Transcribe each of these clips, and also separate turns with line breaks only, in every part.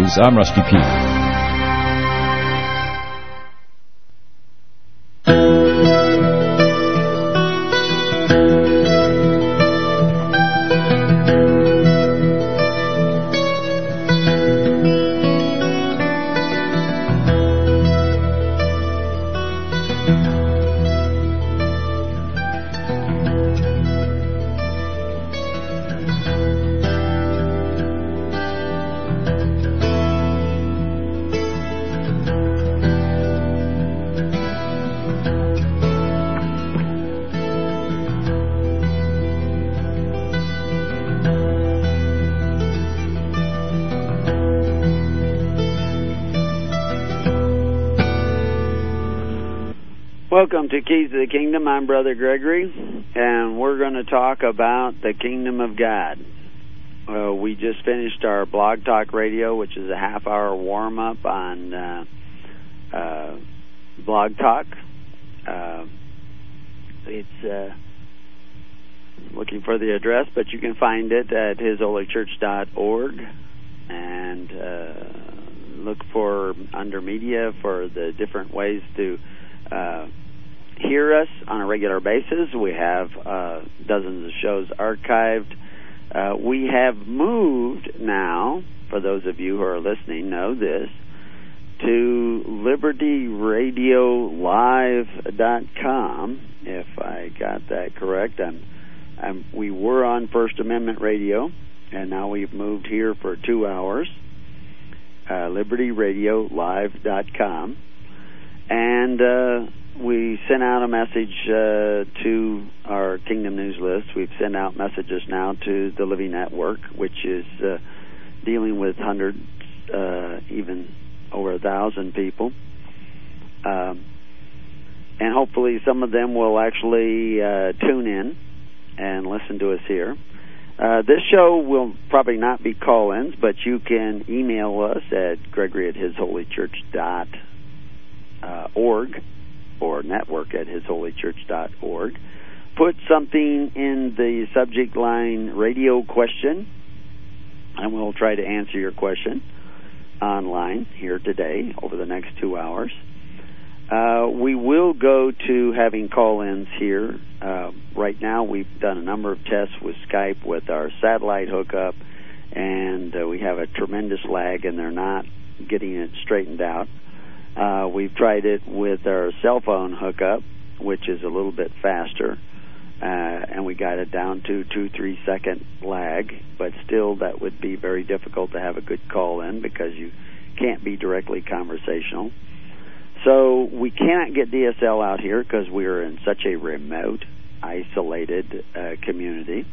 News. I'm Rusty Pete.
I'm Brother Gregory, and we're going to talk about the Kingdom of God. Uh, we just finished our Blog Talk Radio, which is a half hour warm up on uh, uh, Blog Talk. Uh, it's uh, looking for the address, but you can find it at hisholychurch.org and uh, look for under media for the different ways to hear us on a regular basis. We have uh, dozens of shows archived. Uh, we have moved now, for those of you who are listening, know this, to libertyradiolive.com. If I got that correct, I'm, I'm, we were on First Amendment Radio, and now we've moved here for two hours. Uh, libertyradiolive.com. And uh, we sent out a message uh, to our Kingdom News list. We've sent out messages now to the Living Network, which is uh, dealing with hundreds, uh, even over a thousand people. Um, and hopefully, some of them will actually uh, tune in and listen to us here. Uh, this show will probably not be call-ins, but you can email us at gregory at hisholychurch.org. Or network at hisholychurch.org. Put something in the subject line radio question, and we'll try to answer your question online here today over the next two hours. Uh, we will go to having call ins here. Uh, right now, we've done a number of tests with Skype with our satellite hookup, and uh, we have a tremendous lag, and they're not getting it straightened out. Uh, we've tried it with our cell phone hookup, which is a little bit faster, uh, and we got it down to two, three second lag. But still, that would be very difficult to have a good call in because you can't be directly conversational. So we cannot get DSL out here because we are in such a remote, isolated uh, community.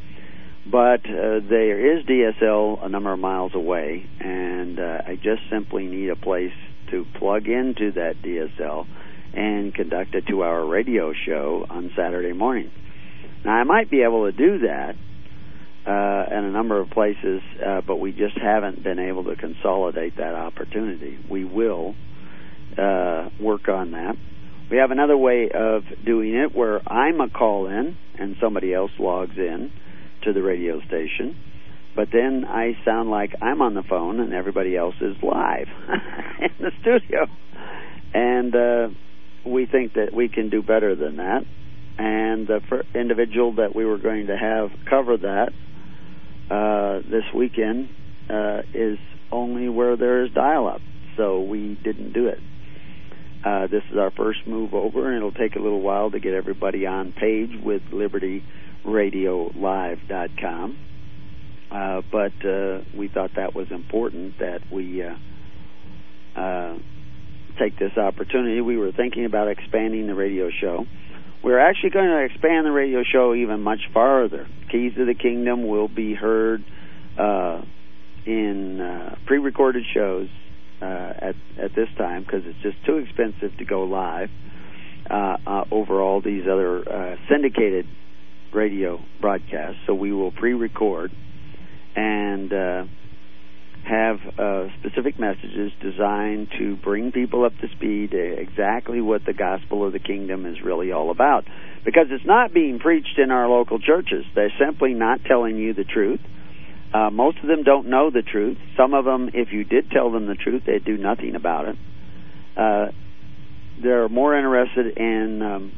But uh, there is DSL a number of miles away, and uh, I just simply need a place to plug into that DSL and conduct a two hour radio show on Saturday morning. Now, I might be able to do that uh, in a number of places, uh, but we just haven't been able to consolidate that opportunity. We will uh, work on that. We have another way of doing it where I'm a call in and somebody else logs in to the radio station but then I sound like I'm on the phone and everybody else is live in the studio. And uh, we think that we can do better than that. And the individual that we were going to have cover that uh, this weekend uh, is only where there is dial up. So we didn't do it. Uh, this is our first move over, and it'll take a little while to get everybody on page with LibertyRadioLive.com. Uh, but uh, we thought that was important that we uh, uh, take this opportunity. We were thinking about expanding the radio show. We're actually going to expand the radio show even much farther. Keys to the Kingdom will be heard uh, in uh, pre-recorded shows at at this time because it's just too expensive to go live over all these other syndicated radio broadcasts. So we will pre-record and uh, have uh, specific messages designed to bring people up to speed to exactly what the gospel of the kingdom is really all about. Because it's not being preached in our local churches. They're simply not telling you the truth. Uh, most of them don't know the truth. Some of them, if you did tell them the truth, they'd do nothing about it. Uh, they're more interested in um,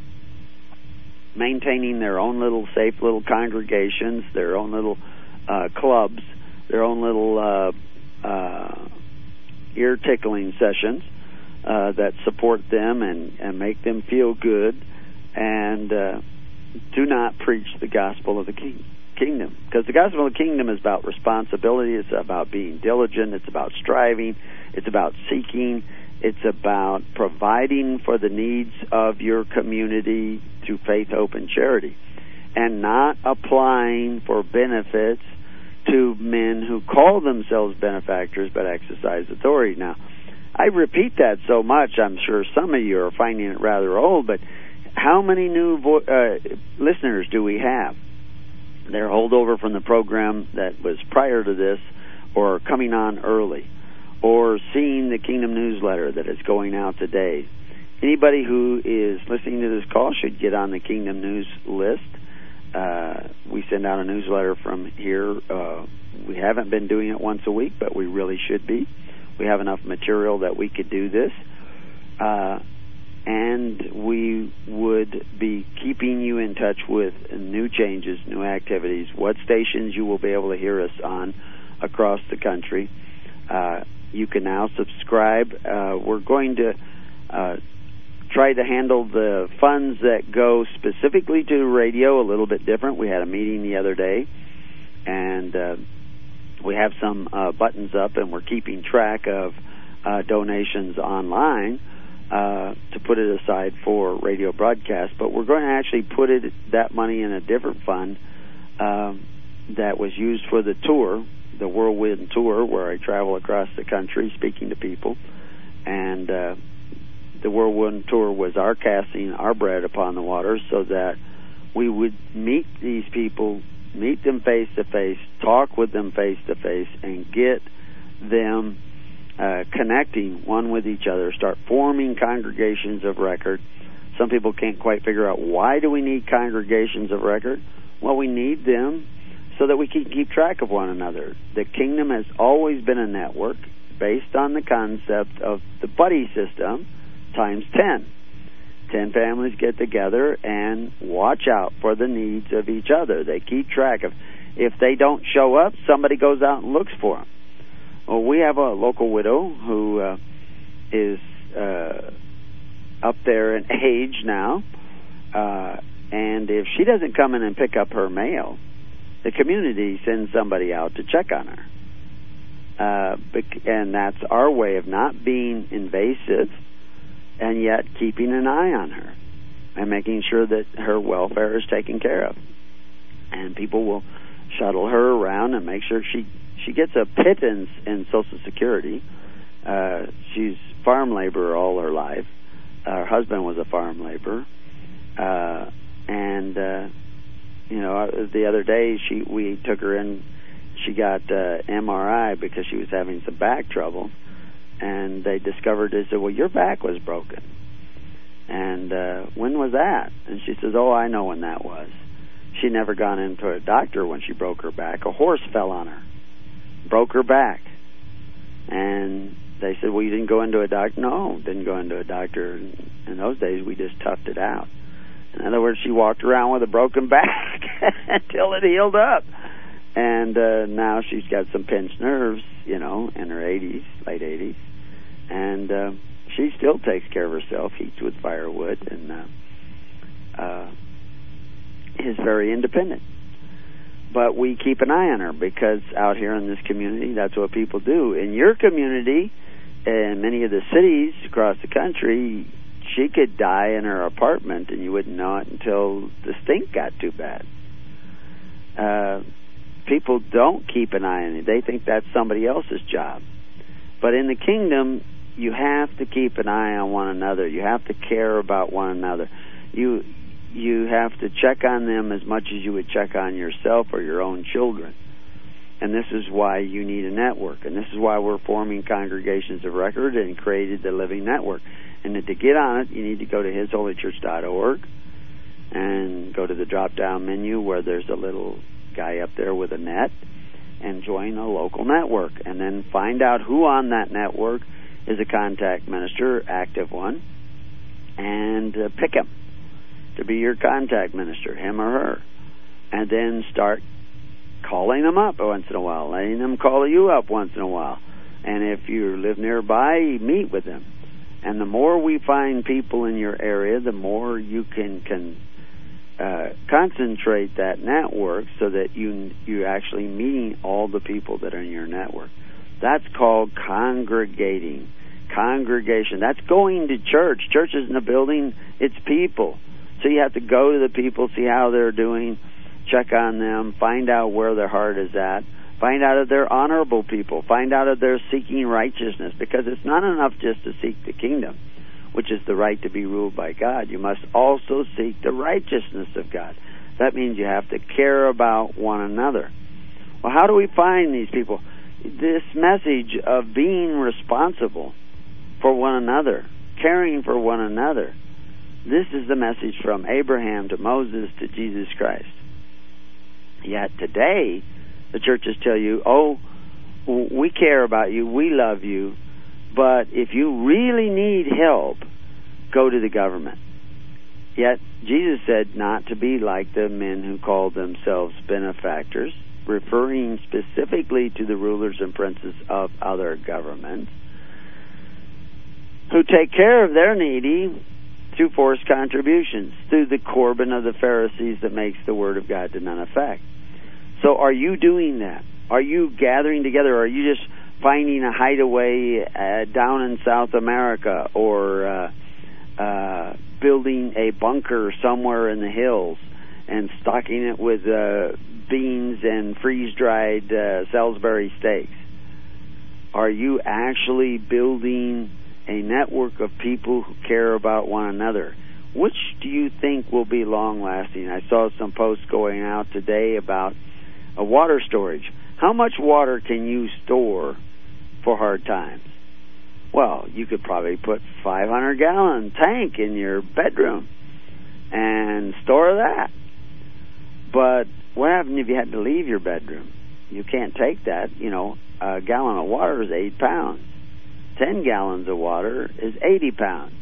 maintaining their own little safe little congregations, their own little uh, clubs, their own little uh, uh, ear tickling sessions uh, that support them and, and make them feel good, and uh, do not preach the gospel of the king, kingdom. Because the gospel of the kingdom is about responsibility, it's about being diligent, it's about striving, it's about seeking, it's about providing for the needs of your community through faith, hope, and charity, and not applying for benefits to men who call themselves benefactors but exercise authority. Now, I repeat that so much, I'm sure some of you are finding it rather old, but how many new vo- uh, listeners do we have? They're holdover from the program that was prior to this or coming on early or seeing the Kingdom newsletter that is going out today. Anybody who is listening to this call should get on the Kingdom News list. Uh, we send out a newsletter from here. Uh, we haven't been doing it once a week, but we really should be. We have enough material that we could do this. Uh, and we would be keeping you in touch with new changes, new activities, what stations you will be able to hear us on across the country. Uh, you can now subscribe. Uh, we're going to uh, try to handle the funds that go specifically to radio a little bit different. We had a meeting the other day, and uh, we have some uh, buttons up, and we're keeping track of uh, donations online uh, to put it aside for radio broadcast. But we're going to actually put it that money in a different fund um, that was used for the tour the Whirlwind Tour, where I travel across the country speaking to people. And uh, the Whirlwind Tour was our casting our bread upon the waters so that we would meet these people, meet them face to face, talk with them face to face, and get them uh, connecting one with each other, start forming congregations of record. Some people can't quite figure out why do we need congregations of record. Well, we need them so that we can keep track of one another. The kingdom has always been a network based on the concept of the buddy system times 10. 10 families get together and watch out for the needs of each other. They keep track of if they don't show up, somebody goes out and looks for them. Well, we have a local widow who uh, is uh, up there in age now, uh, and if she doesn't come in and pick up her mail, the community sends somebody out to check on her. Uh, and that's our way of not being invasive and yet keeping an eye on her and making sure that her welfare is taken care of. And people will shuttle her around and make sure she she gets a pittance in Social Security. Uh, she's farm laborer all her life. Her husband was a farm laborer, uh, and uh, you know, uh, the other day she we took her in. She got uh, MRI because she was having some back trouble, and they discovered they said, "Well, your back was broken." And uh, when was that? And she says, "Oh, I know when that was." She never gone into a doctor when she broke her back. A horse fell on her, broke her back, and they said, "Well, you didn't go into a doctor." No, didn't go into a doctor. In those days, we just toughed it out. In other words, she walked around with a broken back until it healed up. And uh, now she's got some pinched nerves, you know, in her 80s, late 80s. And uh, she still takes care of herself, heats with firewood, and uh, uh, is very independent. But we keep an eye on her because out here in this community, that's what people do. In your community, in many of the cities across the country, she could die in her apartment and you wouldn't know it until the stink got too bad. Uh, people don't keep an eye on it. They think that's somebody else's job. But in the kingdom, you have to keep an eye on one another. You have to care about one another. You you have to check on them as much as you would check on yourself or your own children. And this is why you need a network. And this is why we're forming congregations of record and created the Living Network. And to get on it, you need to go to hisholychurch.org and go to the drop down menu where there's a little guy up there with a net. and join a local network. And then find out who on that network is a contact minister, active one, and uh, pick him to be your contact minister, him or her. And then start calling them up once in a while, letting them call you up once in a while. And if you live nearby, meet with them. And the more we find people in your area, the more you can can uh, concentrate that network so that you you actually meeting all the people that are in your network. That's called congregating. Congregation. That's going to church. Church isn't a building, it's people. So you have to go to the people, see how they're doing, check on them, find out where their heart is at, find out if they're honorable people, find out if they're seeking righteousness, because it's not enough just to seek the kingdom which is the right to be ruled by God. You must also seek the righteousness of God. That means you have to care about one another. Well, how do we find these people? This message of being responsible for one another, caring for one another. This is the message from Abraham to Moses to Jesus Christ. Yet today, the churches tell you, oh, we care about you, we love you, but if you really need help, go to the government. Yet Jesus said not to be like the men who called themselves benefactors, referring specifically to the rulers and princes of other governments who take care of their needy through forced contributions, through the Corban of the Pharisees that makes the Word of God to none effect. So are you doing that? Are you gathering together? Are you just finding a hideaway uh, down in South America or uh, uh, building a bunker somewhere in the hills and stocking it with uh, beans and freeze dried uh, Salisbury steaks? Are you actually building a network of people who care about one another? Which do you think will be long lasting? I saw some posts going out today about a water storage. How much water can you store for hard times? Well, you could probably put 500 gallon tank in your bedroom and store that. But what happens if you had to leave your bedroom? You can't take that. You know, a gallon of water is eight pounds. Ten gallons of water is 80 pounds.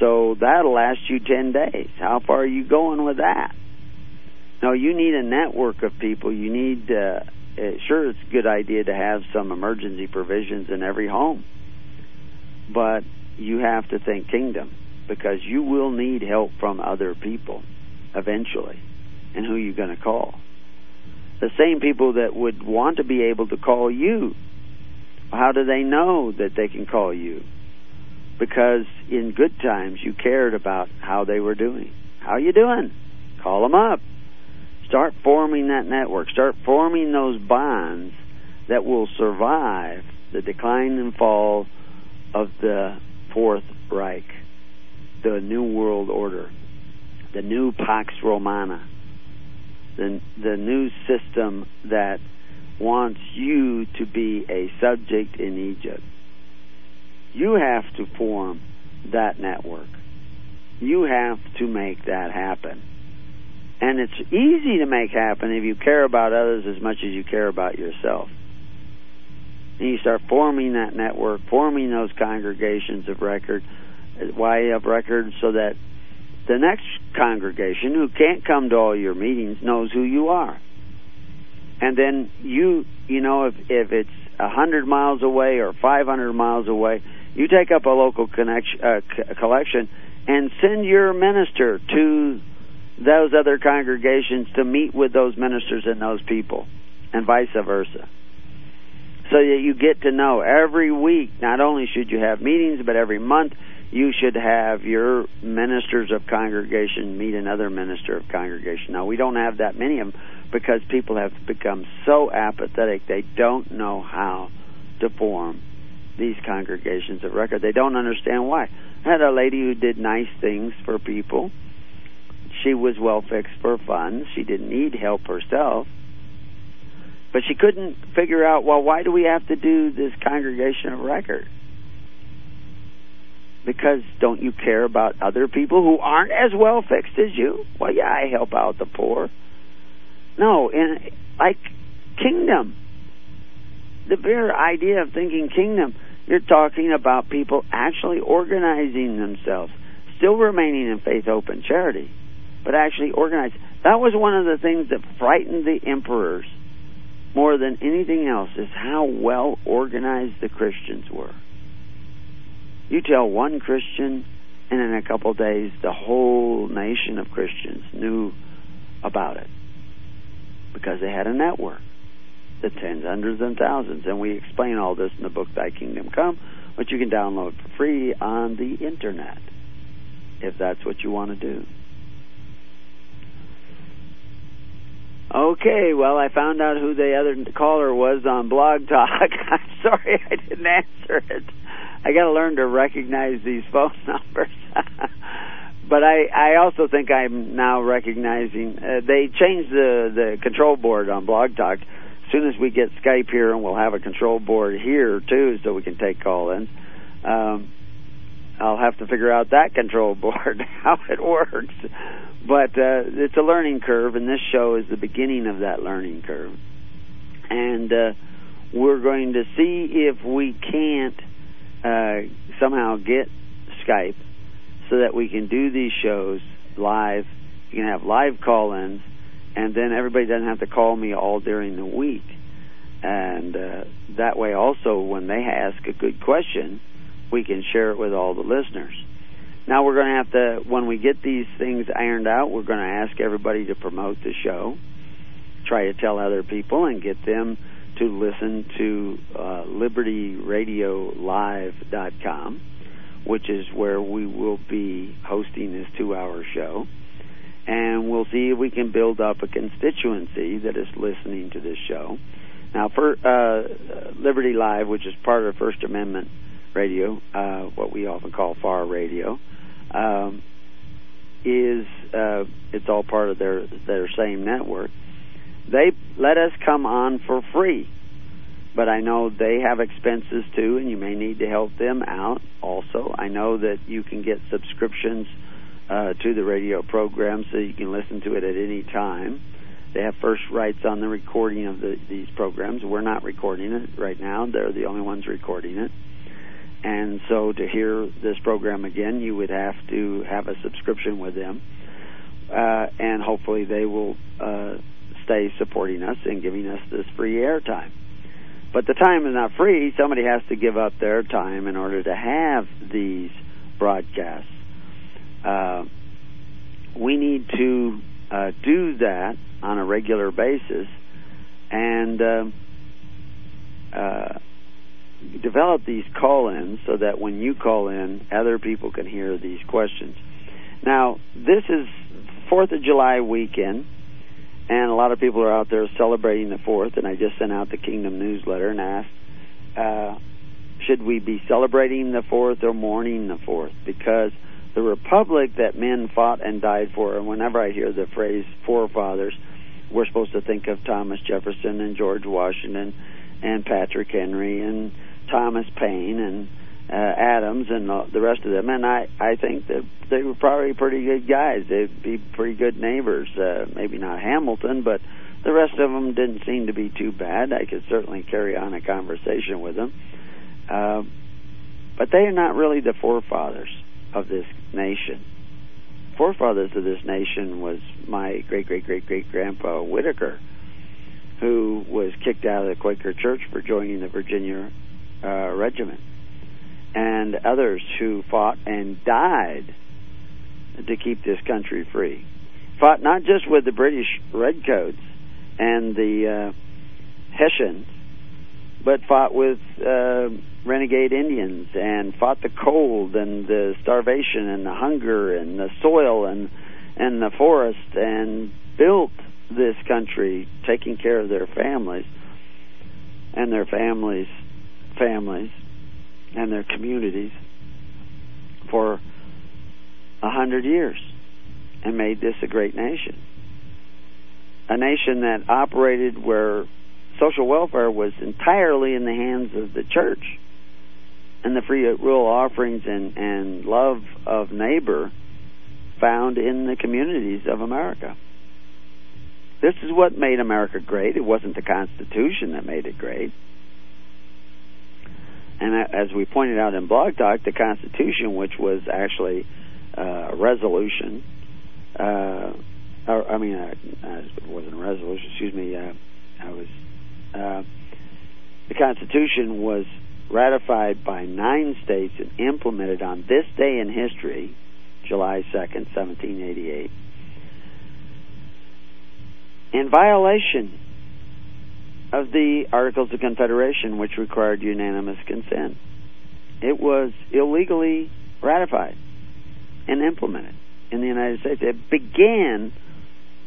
So that'll last you 10 days. How far are you going with that? No, you need a network of people. You need uh, uh, sure, it's a good idea to have some emergency provisions in every home, but you have to think kingdom because you will need help from other people eventually. And who are you going to call? The same people that would want to be able to call you. How do they know that they can call you? Because in good times you cared about how they were doing. How are you doing? Call them up. Start forming that network. Start forming those bonds that will survive the decline and fall of the Fourth Reich, the New World Order, the new Pax Romana, the, the new system that wants you to be a subject in Egypt. You have to form that network. You have to make that happen. And it's easy to make happen if you care about others as much as you care about yourself. And you start forming that network, forming those congregations of record, why of record, so that the next congregation who can't come to all your meetings knows who you are. And then you, you know, if if it's a hundred miles away or five hundred miles away, you take up a local connection, uh, c- collection and send your minister to those other congregations to meet with those ministers and those people, and vice versa. So that you get to know every week, not only should you have meetings, but every month you should have your ministers of congregation meet another minister of congregation. Now, we don't have that many of them because people have become so apathetic they don't know how to form these congregations of record. They don't understand why. I had a lady who did nice things for people she was well fixed for funds. She didn't need help herself. But she couldn't figure out, well, why do we have to do this congregation of record? Because don't you care about other people who aren't as well fixed as you? Well, yeah, I help out the poor. No, in like kingdom. The very idea of thinking kingdom, you're talking about people actually organizing themselves, still remaining in faith, hope, and charity, but actually organized. That was one of the things that frightened the emperors more than anything else is how well organized the Christians were. You tell one Christian, and in a couple of days, the whole nation of Christians knew about it because they had a network, the tens, hundreds, and thousands. And we explain all this in the book Thy Kingdom Come, which you can download for free on the internet if that's what you want to do. Okay, well, I found out who the other caller was on Blog Talk. I'm sorry I didn't answer it. I got to learn to recognize these phone numbers. but I, I also think I'm now recognizing. Uh, they changed the the control board on Blog Talk. As soon as we get Skype here, and we'll have a control board here too, so we can take call-ins. Um, I'll have to figure out that control board how it works. But uh, it's a learning curve, and this show is the beginning of that learning curve. And uh, we're going to see if we can't uh, somehow get Skype so that we can do these shows live. You can have live call-ins, and then everybody doesn't have to call me all during the week. And uh, that way, also, when they ask a good question, we can share it with all the listeners. Now we're going to have to, when we get these things ironed out, we're going to ask everybody to promote the show, try to tell other people, and get them to listen to uh, LibertyRadioLive.com, which is where we will be hosting this two-hour show. And we'll see if we can build up a constituency that is listening to this show. Now, for uh, Liberty Live, which is part of First Amendment radio, uh, what we often call FAR radio, um, is uh, it's all part of their their same network. They let us come on for free, but I know they have expenses too, and you may need to help them out. Also, I know that you can get subscriptions uh, to the radio program, so you can listen to it at any time. They have first rights on the recording of the, these programs. We're not recording it right now; they're the only ones recording it. And so to hear this program again, you would have to have a subscription with them. Uh, and hopefully they will uh, stay supporting us and giving us this free airtime. But the time is not free. Somebody has to give up their time in order to have these broadcasts. Uh, we need to uh, do that on a regular basis and uh, uh, develop these call-ins so that when you call in, other people can hear these questions. Now, this is Fourth of July weekend, and a lot of people are out there celebrating the Fourth. And I just sent out the Kingdom newsletter and asked, uh, should we be celebrating the Fourth or mourning the Fourth? Because the republic that men fought and died for, and whenever I hear the phrase forefathers, we're supposed to think of Thomas Jefferson and George Washington and Patrick Henry and Thomas Paine and uh, Adams and the rest of them, and I I think that they were probably pretty good guys. They'd be pretty good neighbors. Uh, maybe not Hamilton, but the rest of them didn't seem to be too bad. I could certainly carry on a conversation with them, uh, but they are not really the forefathers of this nation. Forefathers of this nation was my great great great great grandpa Whitaker, who was kicked out of the Quaker Church for joining the Virginia uh, regiment, and others who fought and died to keep this country free. Fought not just with the British Redcoats and the uh, Hessians, but fought with uh, renegade Indians and fought the cold and the starvation and the hunger and the soil and and the forest and built this country, taking care of their families and their families families and their communities for a hundred years and made this a great nation. A nation that operated where social welfare was entirely in the hands of the church and the free will offerings and, and love of neighbor found in the communities of America. This is what made America great. It wasn't the Constitution that made it great. And as we pointed out in Blog Talk, the Constitution, which was actually uh, a resolution, uh, I mean, uh, it wasn't a resolution. Excuse me. Uh, I was. Uh, the Constitution was ratified by nine states and implemented on this day in history, July 2nd, 1788, in violation of the Articles of Confederation, which required unanimous consent. It was illegally ratified and implemented in the United States. It began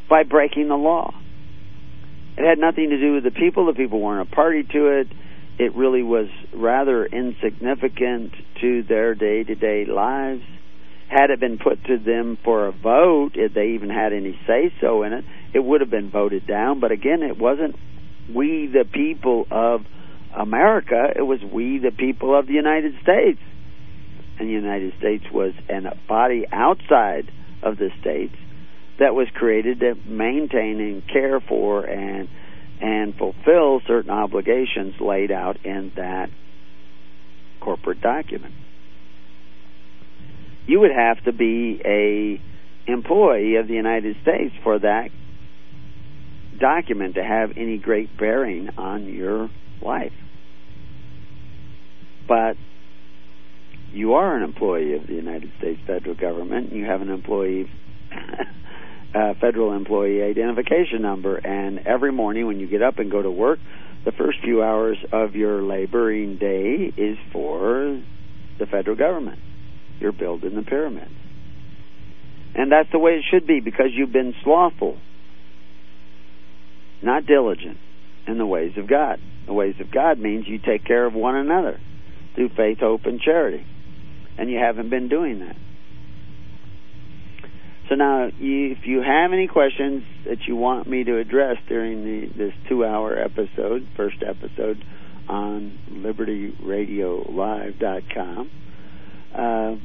by breaking the law. It had nothing to do with the people. The people weren't a party to it. It really was rather insignificant to their day to day lives. Had it been put to them for a vote, if they even had any say so in it, it would have been voted down. But again, it wasn't we the people of America, it was we the people of the United States. And the United States was a body outside of the states that was created to maintain and care for and and fulfill certain obligations laid out in that corporate document. You would have to be a employee of the United States for that document to have any great bearing on your life. But you are an employee of the United States federal government. And you have an employee uh, federal employee identification number, and every morning when you get up and go to work, the first few hours of your laboring day is for the federal government. You're building the pyramids. And that's the way it should be because you've been slothful, not diligent in the ways of God. The ways of God means you take care of one another through faith, hope, and charity. And you haven't been doing that. So now, if you have any questions that you want me to address during the, this two-hour episode, first episode on LibertyRadioLive.com, uh,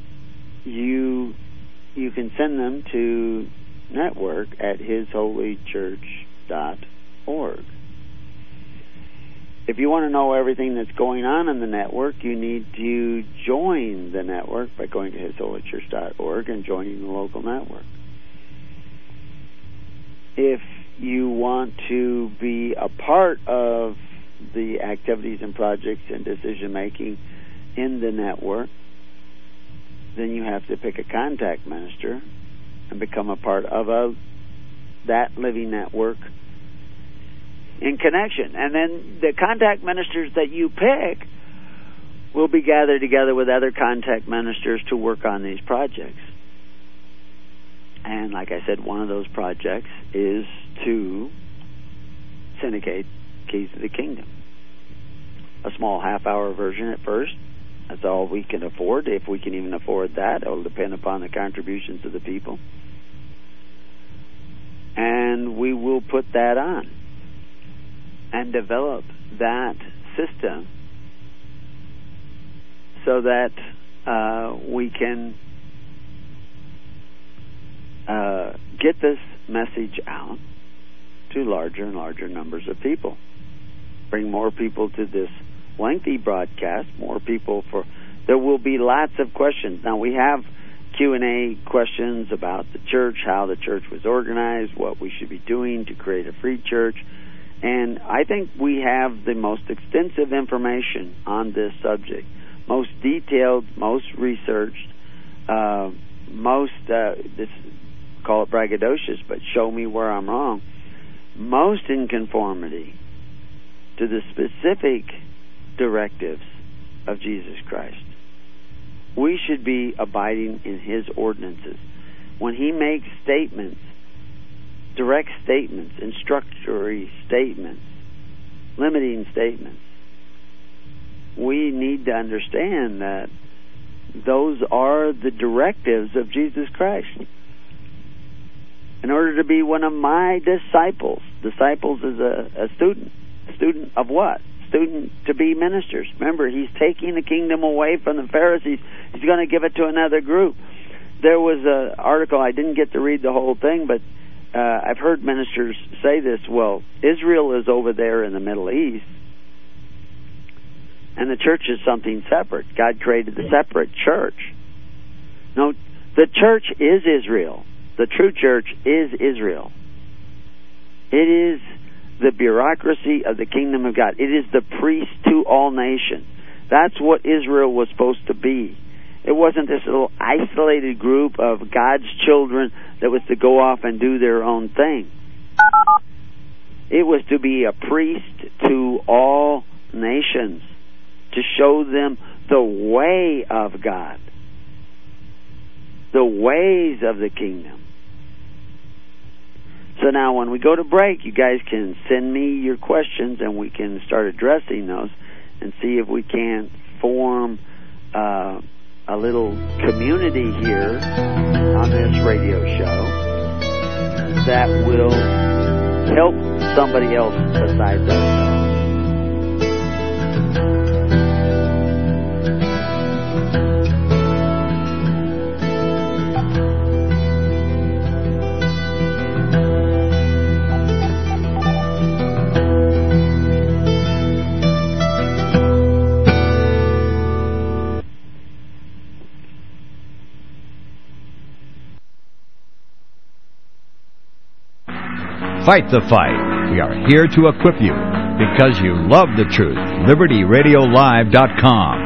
you you can send them to network at hisholychurch.org. If you want to know everything that's going on in the network, you need to join the network by going to hisholychurch.org and joining the local network. If you want to be a part of the activities and projects and decision making in the network, then you have to pick a contact minister and become a part of a that living network in connection. And then the contact ministers that you pick will be gathered together with other contact ministers to work on these projects. And like I said, one of those projects is to syndicate Keys to the Kingdom. A small half hour version at first. That's all we can afford. If we can even afford that, it will depend upon the contributions of the people. And we will put that on and develop that system so that uh, we can uh, get this message out to larger and larger numbers of people. Bring more people to this lengthy broadcast. More people for. There will be lots of questions. Now we have Q and A questions about the church, how the church was organized, what we should be doing to create a free church and I think we have the most extensive information on this subject, most detailed, most researched, uh, most uh, this call it braggadocious, but show me where I'm wrong. Most in conformity to the specific directives of Jesus Christ. We should be abiding in His ordinances. When He makes statements direct statements, instructory statements, limiting statements. We need to understand that those are the directives of Jesus Christ. In order to be one of my disciples, disciples is a, a student. Student of what? Student to be ministers. Remember, he's taking the kingdom away from the Pharisees. He's going to give it to another group. There was an article, I didn't get to read the whole thing, but uh, I've heard ministers say this. Well, Israel is over there in the Middle East, and the church is something separate. God created the separate church. No, the church is Israel. The true church is Israel. It is the bureaucracy of the kingdom of God. It is the priest to all nations. That's what Israel was supposed to be. It wasn't this little isolated group of God's children that was to go off and do their own thing. It was to be a priest to all nations, to show them the way of God, the ways of the kingdom. So now, when we go to break, you guys can send me your questions and we can start addressing those and see if we can form uh, a little community here on this radio show that will help somebody else besides ourselves.
Fight the fight. We are here to equip you because you love the truth. LibertyRadioLive.com.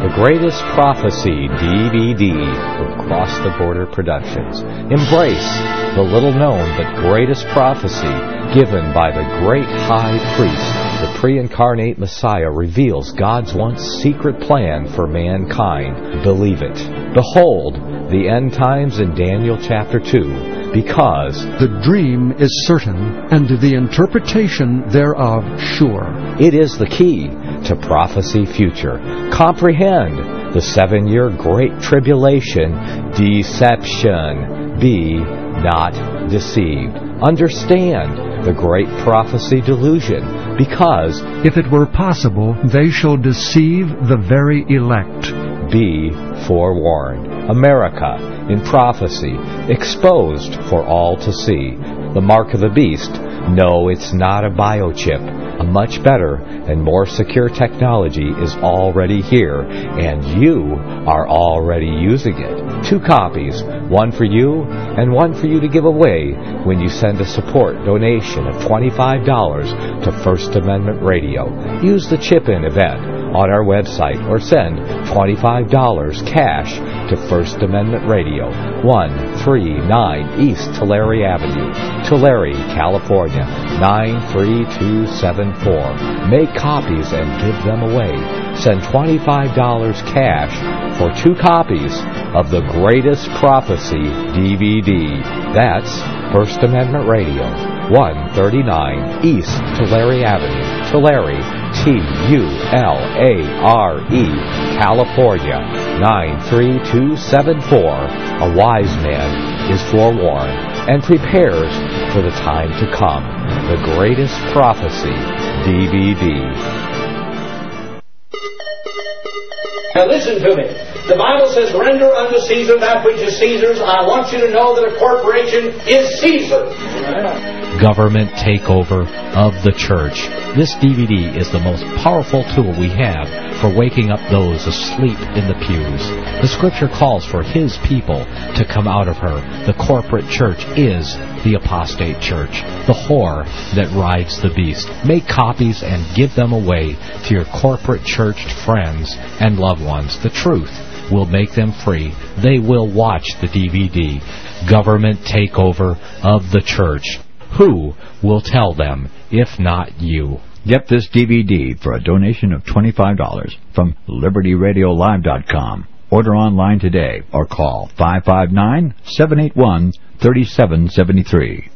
The Greatest Prophecy DVD from Cross the Border Productions. Embrace the little known but greatest prophecy given by the great high priest. The pre-incarnate Messiah reveals God's once secret plan for mankind. Believe it. Behold, the end times in Daniel chapter 2, because
the dream is certain and the interpretation thereof sure.
It is the key to prophecy future. Comprehend the seven-year great tribulation, deception. Be not deceived. Understand the great prophecy delusion, because
if it were possible, they shall deceive the very elect.
Be forewarned. America, in prophecy, exposed for all to see. The mark of the beast. No, it's not a biochip. A much better and more secure technology is already here, and you are already using it. Two copies, one for you and one for you to give away when you send a support donation of $25 to First Amendment Radio. Use the chip-in event on our website or send $25 cash to First Amendment Radio, 139 East Tulare Avenue, Tulare, California, 93274. Make copies and give them away. Send $25 cash for two copies of the Greatest Prophecy DVD. That's First Amendment Radio, 139 East Tulare Avenue, Tulare, T-U-L-A-R-E, California, 93274. A wise man is forewarned and prepares for the time to come. The Greatest Prophecy DVD.
Now listen to me. The Bible says, render unto Caesar that which is Caesar's. I want you to know that a corporation is Caesar.
Government takeover of the church. This DVD is the most powerful tool we have for waking up those asleep in the pews. The scripture calls for his people to come out of her. The corporate church is the apostate church, the whore that rides the beast. Make copies and give them away to your corporate churched friends and loved ones. The truth will make them free. They will watch the DVD, Government Takeover of the Church. Who will tell them if not you?
Get this DVD for a donation of $25 from LibertyRadioLive.com. Order online today or call 559-781-3773.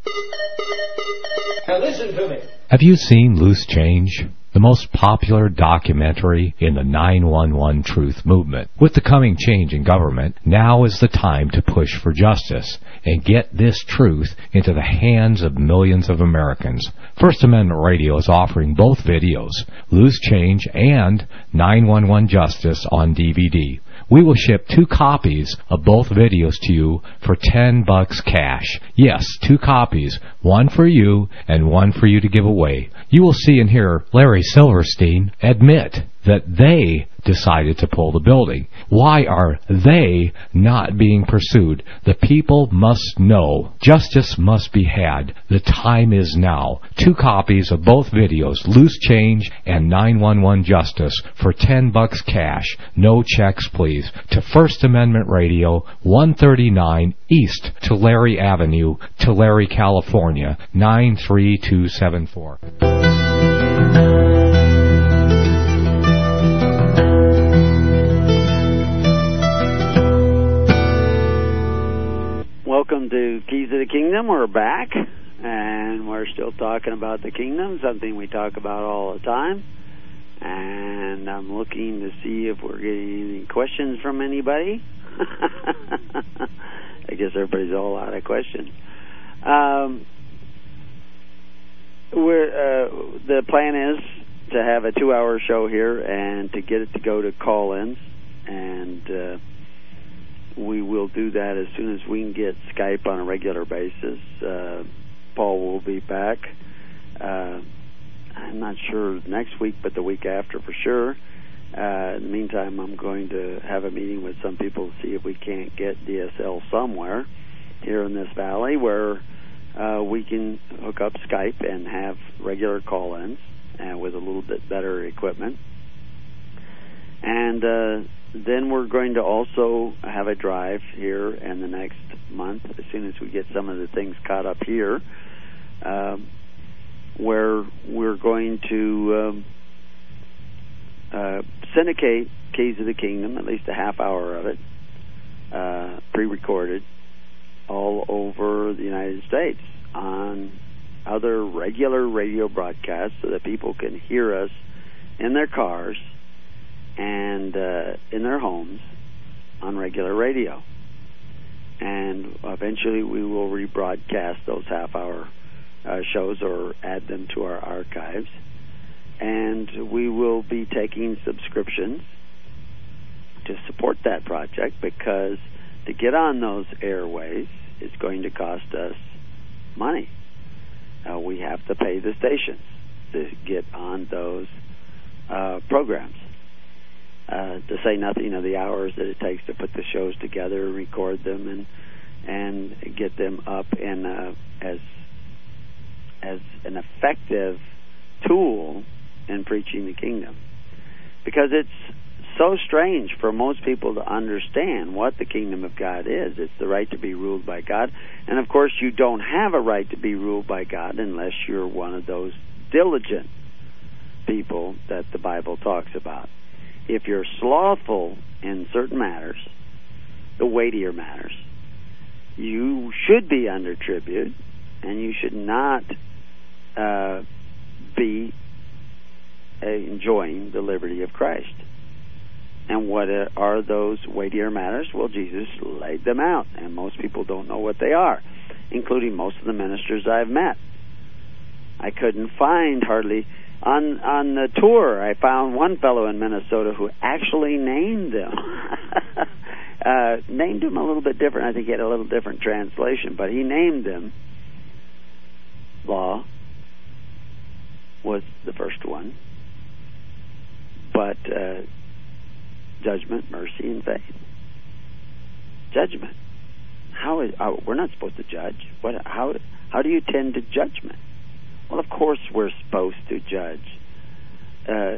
Now listen to me.
Have you seen Loose Change? The most popular documentary in the 911 truth movement. With the coming change in government, now is the time to push for justice and get this truth into the hands of millions of Americans. First Amendment Radio is offering both videos, Loose Change and 911 Justice on DVD.
We will ship two copies of both videos to you for 10 bucks cash. Yes, two copies, one for you and one for you to give away. You will see and hear Larry Silverstein admit that they decided to pull the building. Why are they not being pursued? The people must know. Justice must be had. The time is now. Two copies of both videos, Loose Change and 911 Justice, for 10 bucks cash. No checks, please. To First Amendment Radio, 139 East Tulare Avenue, Tulare, California, 93274.
Keys of the Kingdom. We're back, and we're still talking about the kingdom, something we talk about all the time. And I'm looking to see if we're getting any questions from anybody. I guess everybody's all out of questions. Um, we're uh, the plan is to have a two-hour show here and to get it to go to call-ins and. Uh, we will do that as soon as we can get Skype on a regular basis. Uh, Paul will be back. Uh, I'm not sure next week, but the week after for sure. Uh, in the meantime, I'm going to have a meeting with some people to see if we can't get DSL somewhere here in this valley where uh, we can hook up Skype and have regular call-ins and with a little bit better equipment. And uh, then we're going to also have a drive here in the next month, as soon as we get some of the things caught up here, um, where we're going to um, uh, syndicate Keys of the Kingdom, at least a half hour of it, uh, pre-recorded, all over the United States on other regular radio broadcasts, so that people can hear us in their cars and uh, in their homes on regular radio. And eventually we will rebroadcast those half hour uh, shows or add them to our archives. And we will be taking subscriptions to support that project because to get on those airways is going to cost us money. Uh, we have to pay the stations to get on those uh, programs. Uh, to say nothing of the hours that it takes to put the shows together, record them, and and get them up in uh, as as an effective tool in preaching the kingdom. Because it's so strange for most people to understand what the kingdom of God is. It's the right to be ruled by God. And of course, you don't have a right to be ruled by God unless you're one of those diligent people that the Bible talks about if you're slothful in certain matters, the weightier matters, you should be under tribute, and you should not uh, be uh, enjoying the liberty of Christ. And what are those weightier matters? Well, Jesus laid them out, and most people don't know what they are, including most of the ministers I've met. I couldn't find hardly on on the tour, I found one fellow in Minnesota who actually named them. uh, named them a little bit different. I think he had a little different translation, but he named them. Law was the first one, but uh, judgment, mercy, and faith. Judgment. How is? Oh, we're not supposed to judge. What? How? How do you tend to judgment? Well, of course we're supposed to judge. Uh,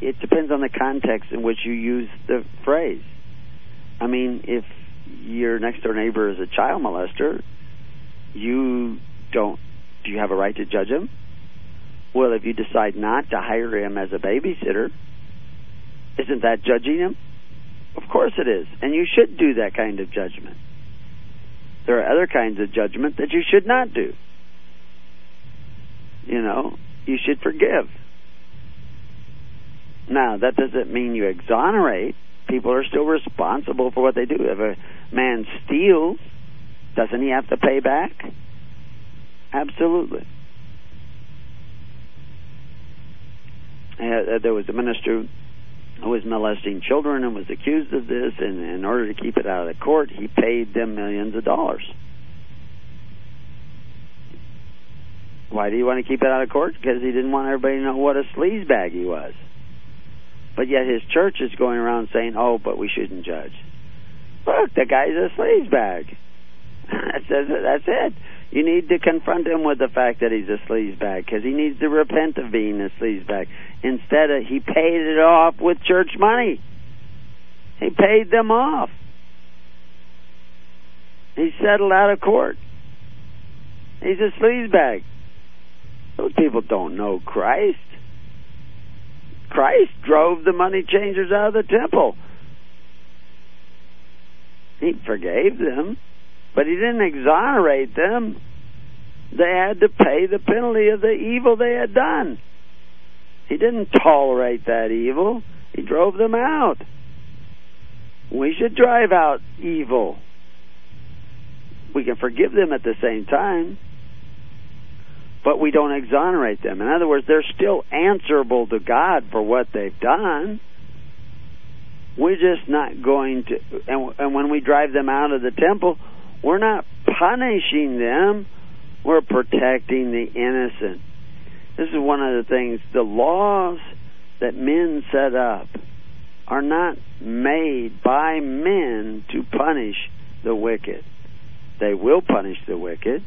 it depends on the context in which you use the phrase. I mean, if your next door neighbor is a child molester, you don't. Do you have a right to judge him? Well, if you decide not to hire him as a babysitter, isn't that judging him? Of course it is, and you should do that kind of judgment. There are other kinds of judgment that you should not do you know, you should forgive. Now, that doesn't mean you exonerate. People are still responsible for what they do. If a man steals, doesn't he have to pay back? Absolutely. Uh, there was a minister who was molesting children and was accused of this, and in order to keep it out of the court, he paid them millions of dollars. Why do you want to keep it out of court? Because he didn't want everybody to know what a sleazebag he was. But yet his church is going around saying, "Oh, but we shouldn't judge." Look, the guy's a sleazebag. that's, that's it. You need to confront him with the fact that he's a sleazebag because he needs to repent of being a sleazebag. Instead of he paid it off with church money. He paid them off. He settled out of court. He's a sleazebag. Those people don't know Christ. Christ drove the money changers out of the temple. He forgave them, but he didn't exonerate them. They had to pay the penalty of the evil they had done. He didn't tolerate that evil. He drove them out. We should drive out evil. We can forgive them at the same time but we don't exonerate them. In other words, they're still answerable to God for what they've done. We're just not going to, and, and when we drive them out of the temple, we're not punishing them, we're protecting the innocent. This is one of the things, the laws that men set up are not made by men to punish the wicked. They will punish the wicked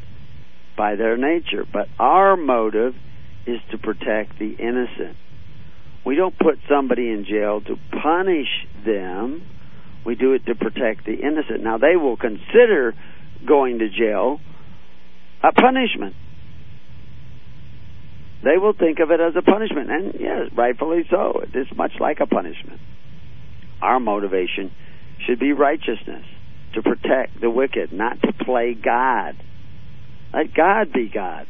by their nature. But our motive is to protect the innocent. We don't put somebody in jail to punish them. We do it to protect the innocent. Now, they will consider going to jail a punishment. They will think of it as a punishment. And yes, rightfully so. It is much like a punishment. Our motivation should be righteousness, to protect the wicked, not to play God. Let God be God.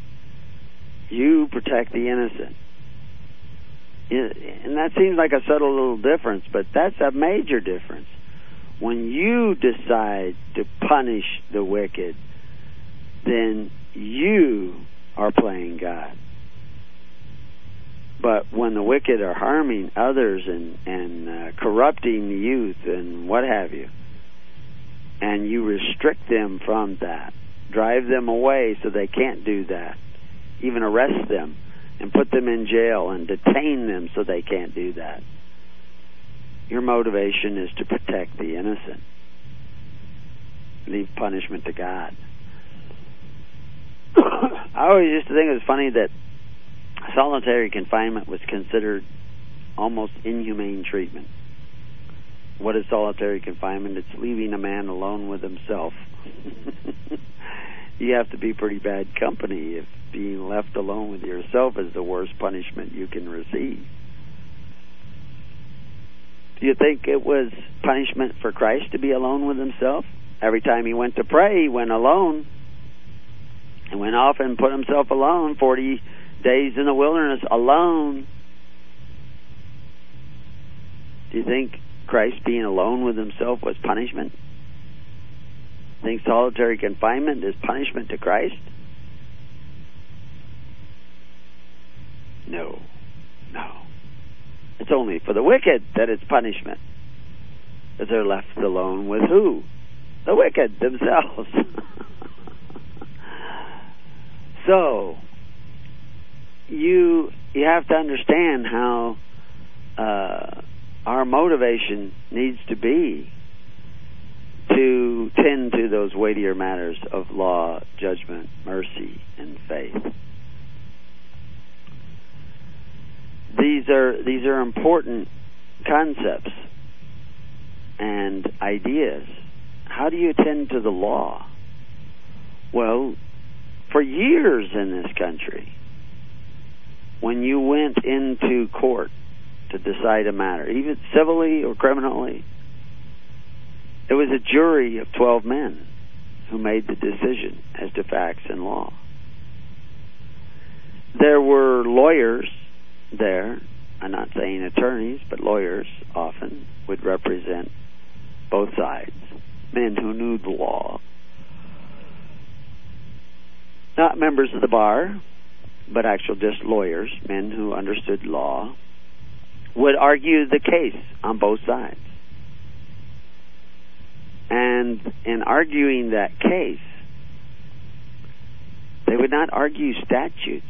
You protect the innocent. And that seems like a subtle little difference, but that's a major difference. When you decide to punish the wicked, then you are playing God. But when the wicked are harming others and and uh, corrupting the youth and what have you, and you restrict them from that, drive them away so they can't do that, even arrest them and put them in jail and detain them so they can't do that. Your motivation is to protect the innocent. Leave punishment to God. I always used to think it was funny that solitary confinement was considered almost inhumane treatment. What is solitary confinement? It's leaving a man alone with himself. you have to be pretty bad company if being left alone with yourself is the worst punishment you can receive. Do you think it was punishment for Christ to be alone with himself? Every time he went to pray, he went alone. He went off and put himself alone 40 days in the wilderness alone. Do you think Christ being alone with himself was punishment? think solitary confinement is punishment to Christ? No. No. It's only for the wicked that it's punishment. That they're left alone with who? The wicked themselves. so you you have to understand how uh, our motivation needs to be to tend to those weightier matters of law, judgment, mercy, and faith. These are these are important concepts and ideas. How do you attend to the law? Well, for years in this country, when you went into court to decide a matter, even civilly or criminally, it was a jury of 12 men who made the decision as to facts and law. There were lawyers there. I'm not saying attorneys, but lawyers often would represent both sides. Men who knew the law. Not members of the bar, but actual just lawyers, men who understood law, would argue the case on both sides. And in arguing that case, they would not argue statutes.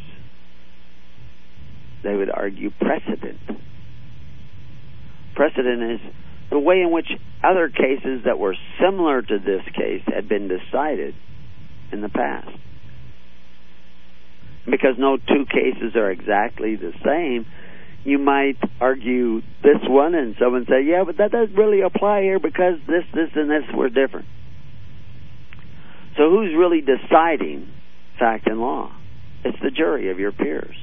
They would argue precedent. Precedent is the way in which other cases that were similar to this case had been decided in the past. Because no two cases are exactly the same, you might argue this one and someone say, yeah, but that doesn't really apply here because this, this, and this were different. So who's really deciding fact and law? It's the jury of your peers.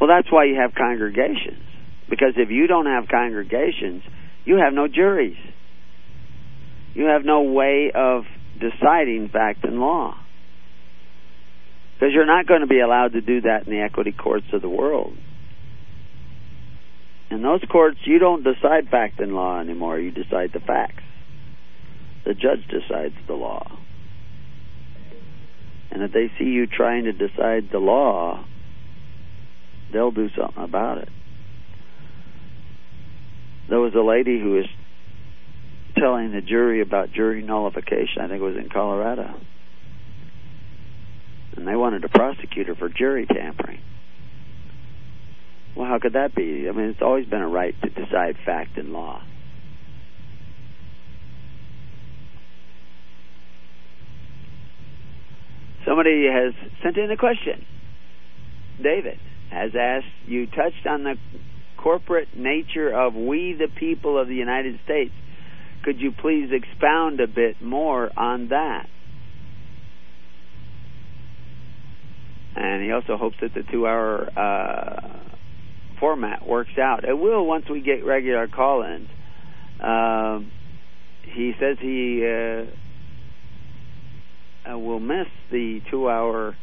Well, that's why you have congregations. Because if you don't have congregations, you have no juries. You have no way of deciding fact and law. Because you're not going to be allowed to do that in the equity courts of the world. In those courts, you don't decide fact and law anymore. You decide the facts. The judge decides the law. And if they see you trying to decide the law, they'll do something about it. There was a lady who was telling the jury about jury nullification. I think it was in Colorado and they wanted to prosecute her for jury tampering. Well, how could that be? I mean, it's always been a right to decide fact and law. Somebody has sent in a question. David has asked, you touched on the corporate nature of we the people of the United States. Could you please expound a bit more on that? And he also hopes that the two-hour uh, format works out. It will once we get regular call-ins. Uh, he says he uh, uh, will miss the two-hour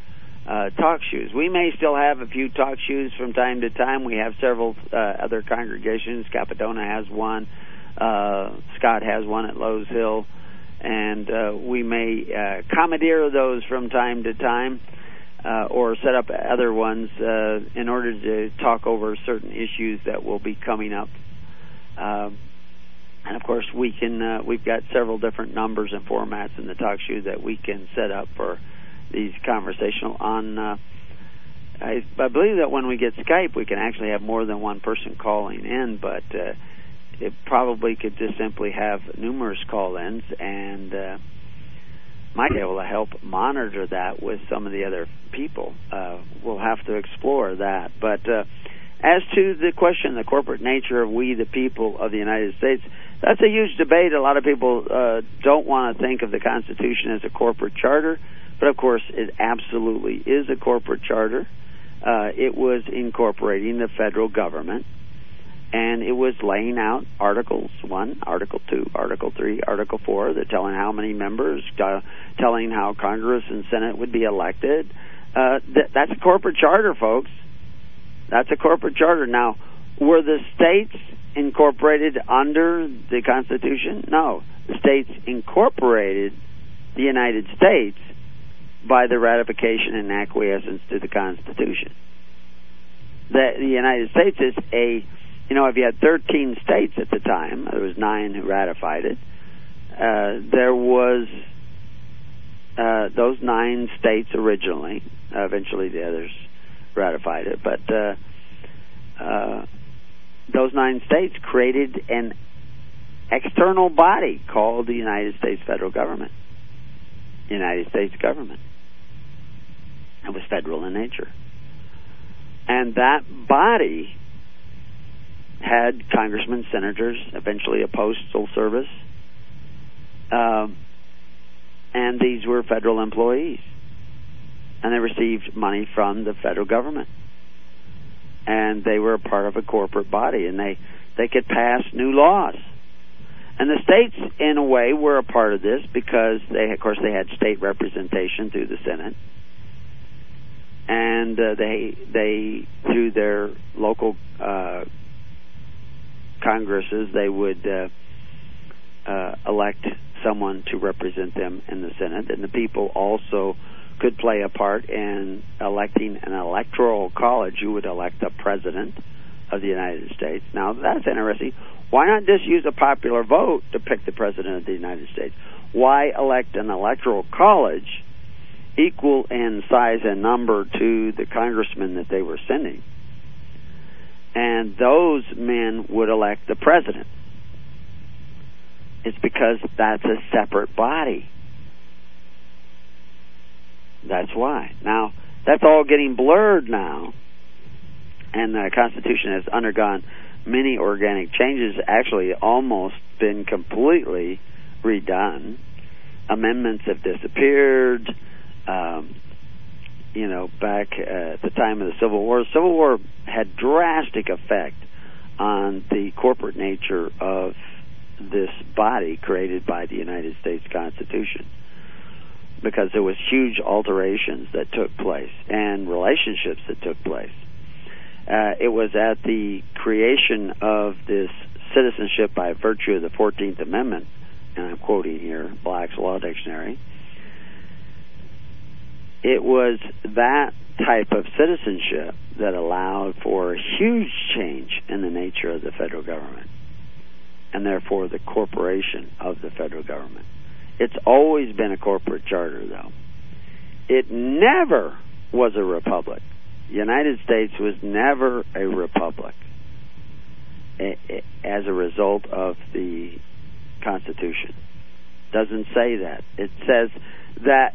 uh, talk shoes. We may still have a few talk shoes from time to time. We have several uh, other congregations. Capadona has one. Uh, Scott has one at Lowe's Hill, and uh, we may uh, commandeer those from time to time uh, or set up other ones uh, in order to talk over certain issues that will be coming up. Uh, and of course, we can uh, we've got several different numbers and formats in the talk show that we can set up for these conversational on. Uh, I, I believe that when we get Skype, we can actually have more than one person calling in, but uh, it probably could just simply have numerous call-ins and. Uh, might be able to help monitor that with some of the other people. Uh, we'll have to explore that. But uh, as to the question, the corporate nature of we, the people of the United States, that's a huge debate. A lot of people uh, don't want to think of the Constitution as a corporate charter, but of course, it absolutely is a corporate charter. Uh, it was incorporating the federal government and it was laying out articles one, article two, article three, article four. They're telling how many members, uh, telling how Congress and Senate would be elected. Uh, th- that's a corporate charter, folks. That's a corporate charter. Now, were the states incorporated under the Constitution? No, the states incorporated the United States by the ratification and acquiescence to the Constitution. The, the United States is a you know, if you had 13 states at the time, there was nine who ratified it. Uh, there was uh, those nine states originally. Uh, eventually, the others ratified it, but uh, uh, those nine states created an external body called the United States federal government. United States government. It was federal in nature. And that body had congressmen, senators, eventually a postal service, um, and these were federal employees, and they received money from the federal government, and they were a part of a corporate body, and they they could pass new laws. And the states, in a way, were a part of this because they, of course, they had state representation through the Senate, and uh, they they through their local uh, congresses, they would uh, uh, elect someone to represent them in the Senate, and the people also could play a part in electing an electoral college who would elect a president of the United States. Now, that's interesting. Why not just use a popular vote to pick the President of the United States? Why elect an electoral college equal in size and number to the congressmen that they were sending? And those men would elect the President. It's because that's a separate body. That's why. Now, that's all getting blurred now, and the Constitution has undergone many organic changes, actually almost been completely redone. Amendments have disappeared. Um, you know, back at the time of the Civil War, Civil War had drastic effect on the corporate nature of this body created by the United States Constitution because there was huge alterations that took place and relationships that took place. Uh, it was at the creation of this citizenship by virtue of the 14th Amendment, and I'm quoting here Black's Law Dictionary. It was that type of citizenship that allowed for a huge change in the nature of the federal government and therefore the corporation of the federal government. It's always been a corporate charter, though. It never was a republic. The United States was never a republic as a result of the Constitution. Doesn't say that. It says that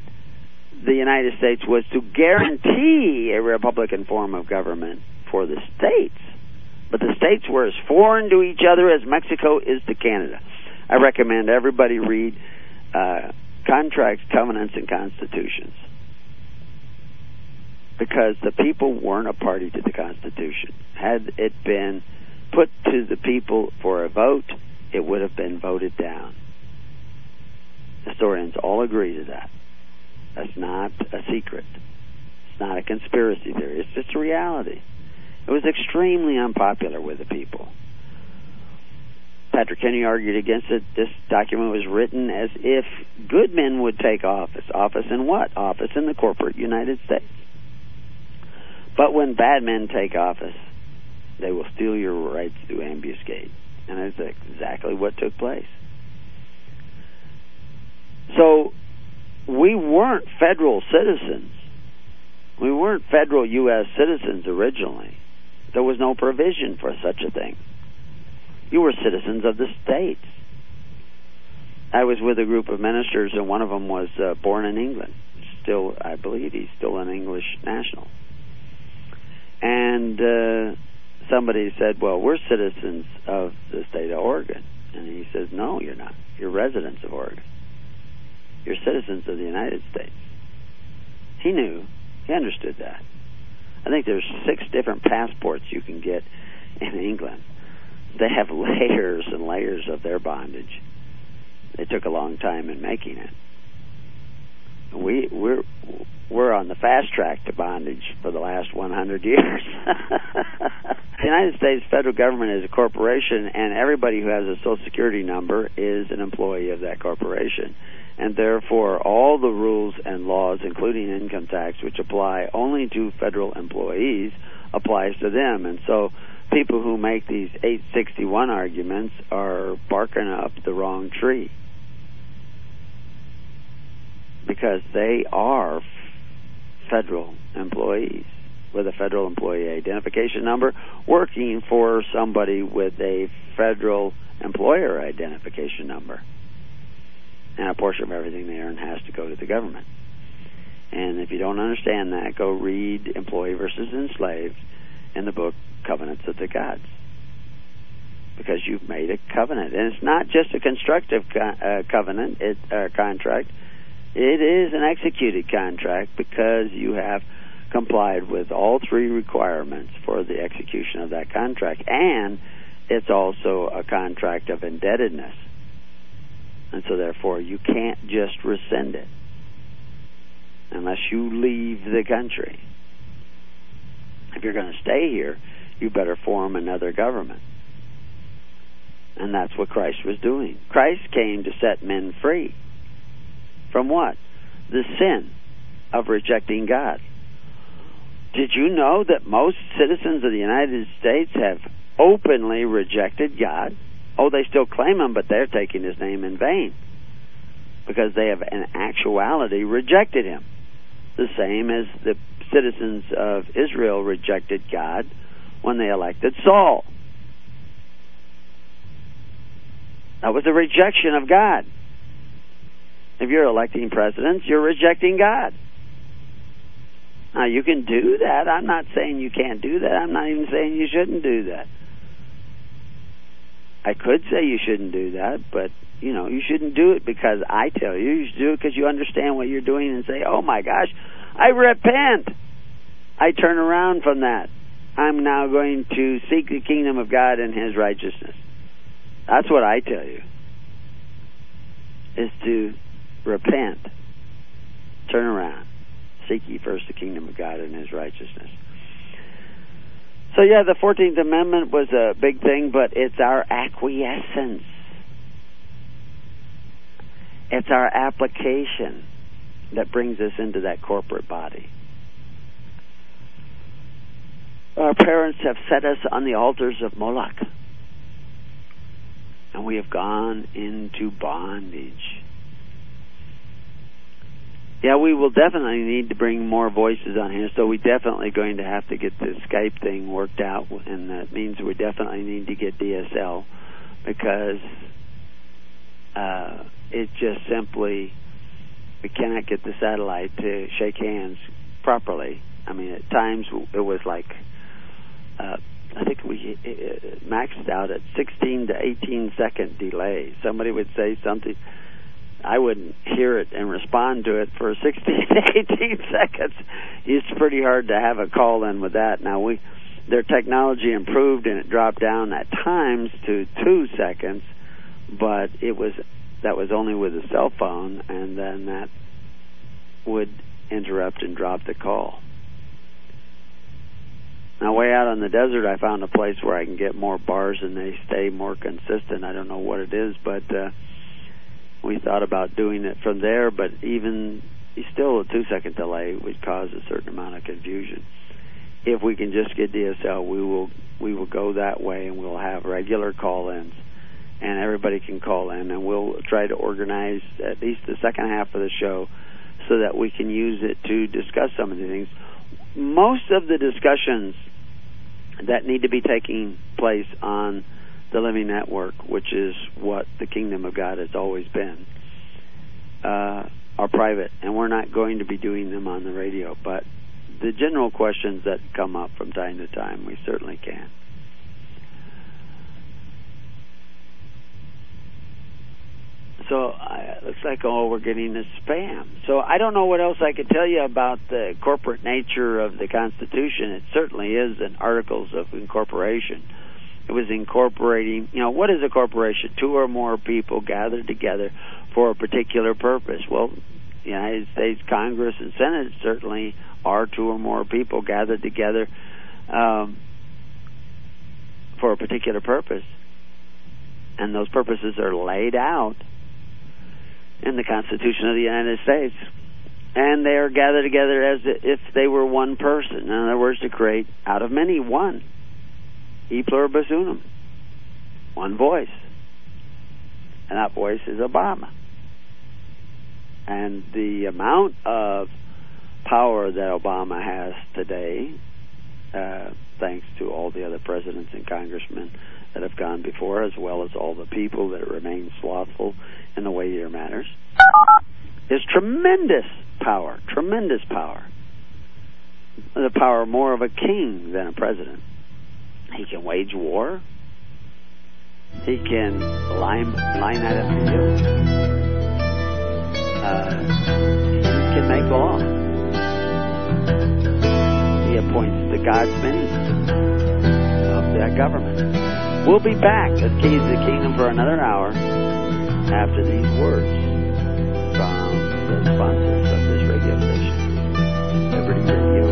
the United States was to guarantee a republican form of government for the states. But the states were as foreign to each other as Mexico is to Canada. I recommend everybody read uh, contracts, covenants, and constitutions because the people weren't a party to the Constitution. Had it been put to the people for a vote, it would have been voted down. Historians all agree to that. That's not a secret. It's not a conspiracy theory. It's just a reality. It was extremely unpopular with the people. Patrick Henry argued against it. This document was written as if good men would take office. Office in what? Office in the corporate United States. But when bad men take office, they will steal your rights through ambuscade. And that's exactly what took place. So we weren't federal citizens. We weren't federal U.S. citizens originally. There was no provision for such a thing. You were citizens of the states. I was with a group of ministers, and one of them was uh, born in England. Still, I believe he's still an English national. And uh, somebody said, "Well, we're citizens of the state of Oregon," and he says, "No, you're not. You're residents of Oregon. You're citizens of the United States." He knew. He understood that. I think there's six different passports you can get in England they have layers and layers of their bondage. They took a long time in making it. We we're we're on the fast track to bondage for the last 100 years. the United States federal government is a corporation, and everybody who has a Social Security number is an employee of that corporation. And therefore, all the rules and laws, including income tax, which apply only to federal employees, applies to them. And so, people who make these 861 arguments are barking up the wrong tree because they are federal employees with a federal employee identification number working for somebody with a federal employer identification number. And a portion of everything they earn has to go to the government. And if you don't understand that, go read Employee versus Enslaved in the book covenants of the gods because you've made a covenant, and it's not just a constructive co- uh, covenant, it uh, contract. It is an executed contract because you have complied with all three requirements for the execution of that contract, and it's also a contract of indebtedness, and so therefore you can't just rescind it unless you leave the country. If you're going to stay here, you better form another government. And that's what Christ was doing. Christ came to set men free. From what? The sin of rejecting God. Did you know that most citizens of the United States have openly rejected God? Oh, they still claim him, but they're taking his name in vain because they have in actuality rejected him. The same as the citizens of Israel rejected God when they elected Saul. That was a rejection of God. If you're electing presidents, you're rejecting God. Now, you can do that. I'm not saying you can't do that. I'm not even saying you shouldn't do that. I could say you shouldn't do that, but you know, you shouldn't do it because I tell you. You should do it because you understand what you're doing and say, "Oh my gosh, I repent." I turn around from that. I'm now going to seek the kingdom of God and His righteousness. That's what I tell you. Is to repent, turn around, seek ye first the kingdom of God and His righteousness. So yeah, the Fourteenth Amendment was a big thing, but it's our acquiescence. It's our application that brings us into that corporate body. Our parents have set us on the altars of Moloch, and we have gone into bondage. Yeah, we will definitely need to bring more voices on here, so we're definitely going to have to get the Skype thing worked out, and that means we definitely need to get DSL because uh, it just simply we cannot get the satellite to shake hands properly. I mean, at times it was like uh, I think we uh, maxed out at 16 to 18 second delay. Somebody would say something I wouldn't hear it and respond to it for 16 to 18 seconds. It's pretty hard to have a call in with that. Now we, their technology improved and it dropped down at times to two seconds, but it was that was only with a cell phone, and then that would interrupt and drop the call. Now, way out on the desert, I found a place where I can get more bars and they stay more consistent. I don't know what it is, but. uh we thought about doing it from there, but even still a two second delay would cause a certain amount of confusion. If we can just get DSL, we will we will go that way, and we'll have regular call-ins, and everybody can call in, and we'll try to organize at least the second half of the show so that we can use it to discuss some of the things. Most of the discussions that need to be taking place on the Living Network, which is what the kingdom of God has always been, uh, are private, and we're not going to be doing them on the radio. But the general questions that come up from time to time, we certainly can. So it looks like oh we're getting a spam. So I don't know what else I could tell you about the corporate nature of the Constitution. It certainly is an Articles of Incorporation it was incorporating, you know, what is a corporation? Two or more people gathered together for a particular purpose. Well, the United States Congress and Senate certainly are two or more people gathered together um, for a particular purpose. And those purposes are laid out in the Constitution of the United States. And they are gathered together as if they were one person. In other words, to create out of many one e pluribus unum, one voice. And that voice is Obama. And the amount of power that Obama has today, uh, thanks to all the other presidents and congressmen that have gone before, as well as all the people that remain slothful in the weightier matters, is tremendous power, tremendous power. The power more of a king than a president. He can wage war. He can line line that up for you. Uh, he can make law. He appoints the God's men of that government. We'll be back at Keys of the Kingdom for another hour after these words from the sponsors of this radio station, Liberty Radio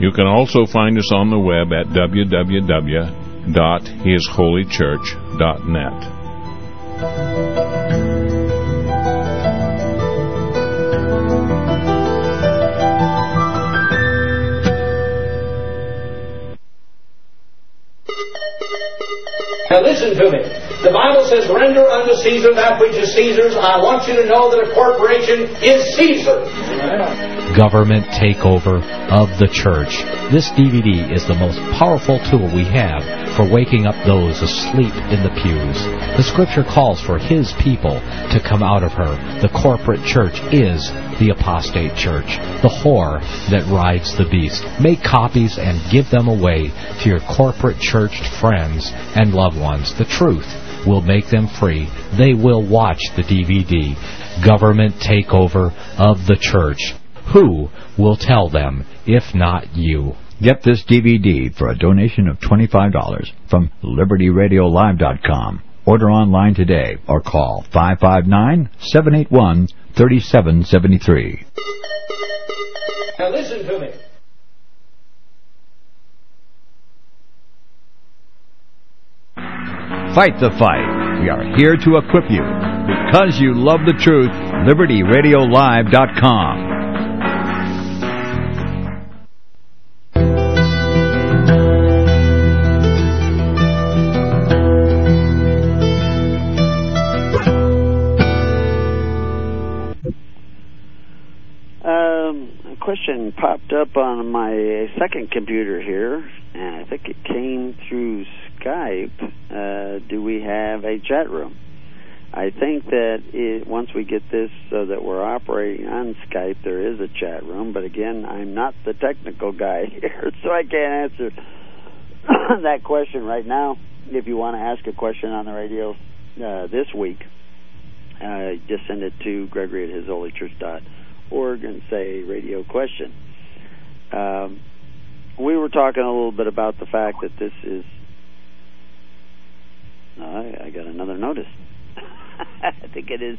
You can also find us on the web at www.hisholychurch.net.
Now listen to me. The Bible says, render unto Caesar that which is Caesar's. I want you to know that a corporation is Caesar.
Government takeover of the church. This DVD is the most powerful tool we have for waking up those asleep in the pews. The scripture calls for his people to come out of her. The corporate church is the apostate church, the whore that rides the beast. Make copies and give them away to your corporate church friends and loved ones. The truth will make them free. They will watch the DVD. Government takeover of the church. Who will tell them if not you?
Get this DVD for a donation of $25 from LibertyRadioLive.com. Order online today or call 559-781-3773.
Now listen to me.
Fight the fight. We are here to equip you. Because you love the truth, LibertyRadioLive.com.
a question popped up on my second computer here, and I think it came through Skype. Uh, do we have a chat room? I think that it, once we get this so that we're operating on Skype, there is a chat room. But again, I'm not the technical guy here, so I can't answer that question right now. If you want to ask a question on the radio uh, this week, uh, just send it to Gregory at hisholychurch.org and say radio question. Um, we were talking a little bit about the fact that this is. Uh, I, I got another notice. I think it is.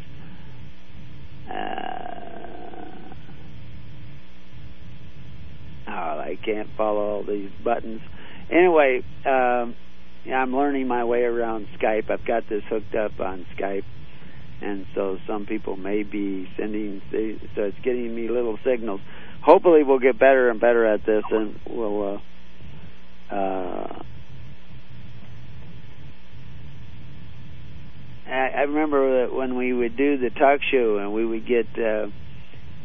Uh, oh, I can't follow all these buttons. Anyway, um, yeah, I'm learning my way around Skype. I've got this hooked up on Skype, and so some people may be sending. So it's getting me little signals. Hopefully, we'll get better and better at this, and we'll. Uh, uh, I, remember that when we would do the talk show and we would get, uh,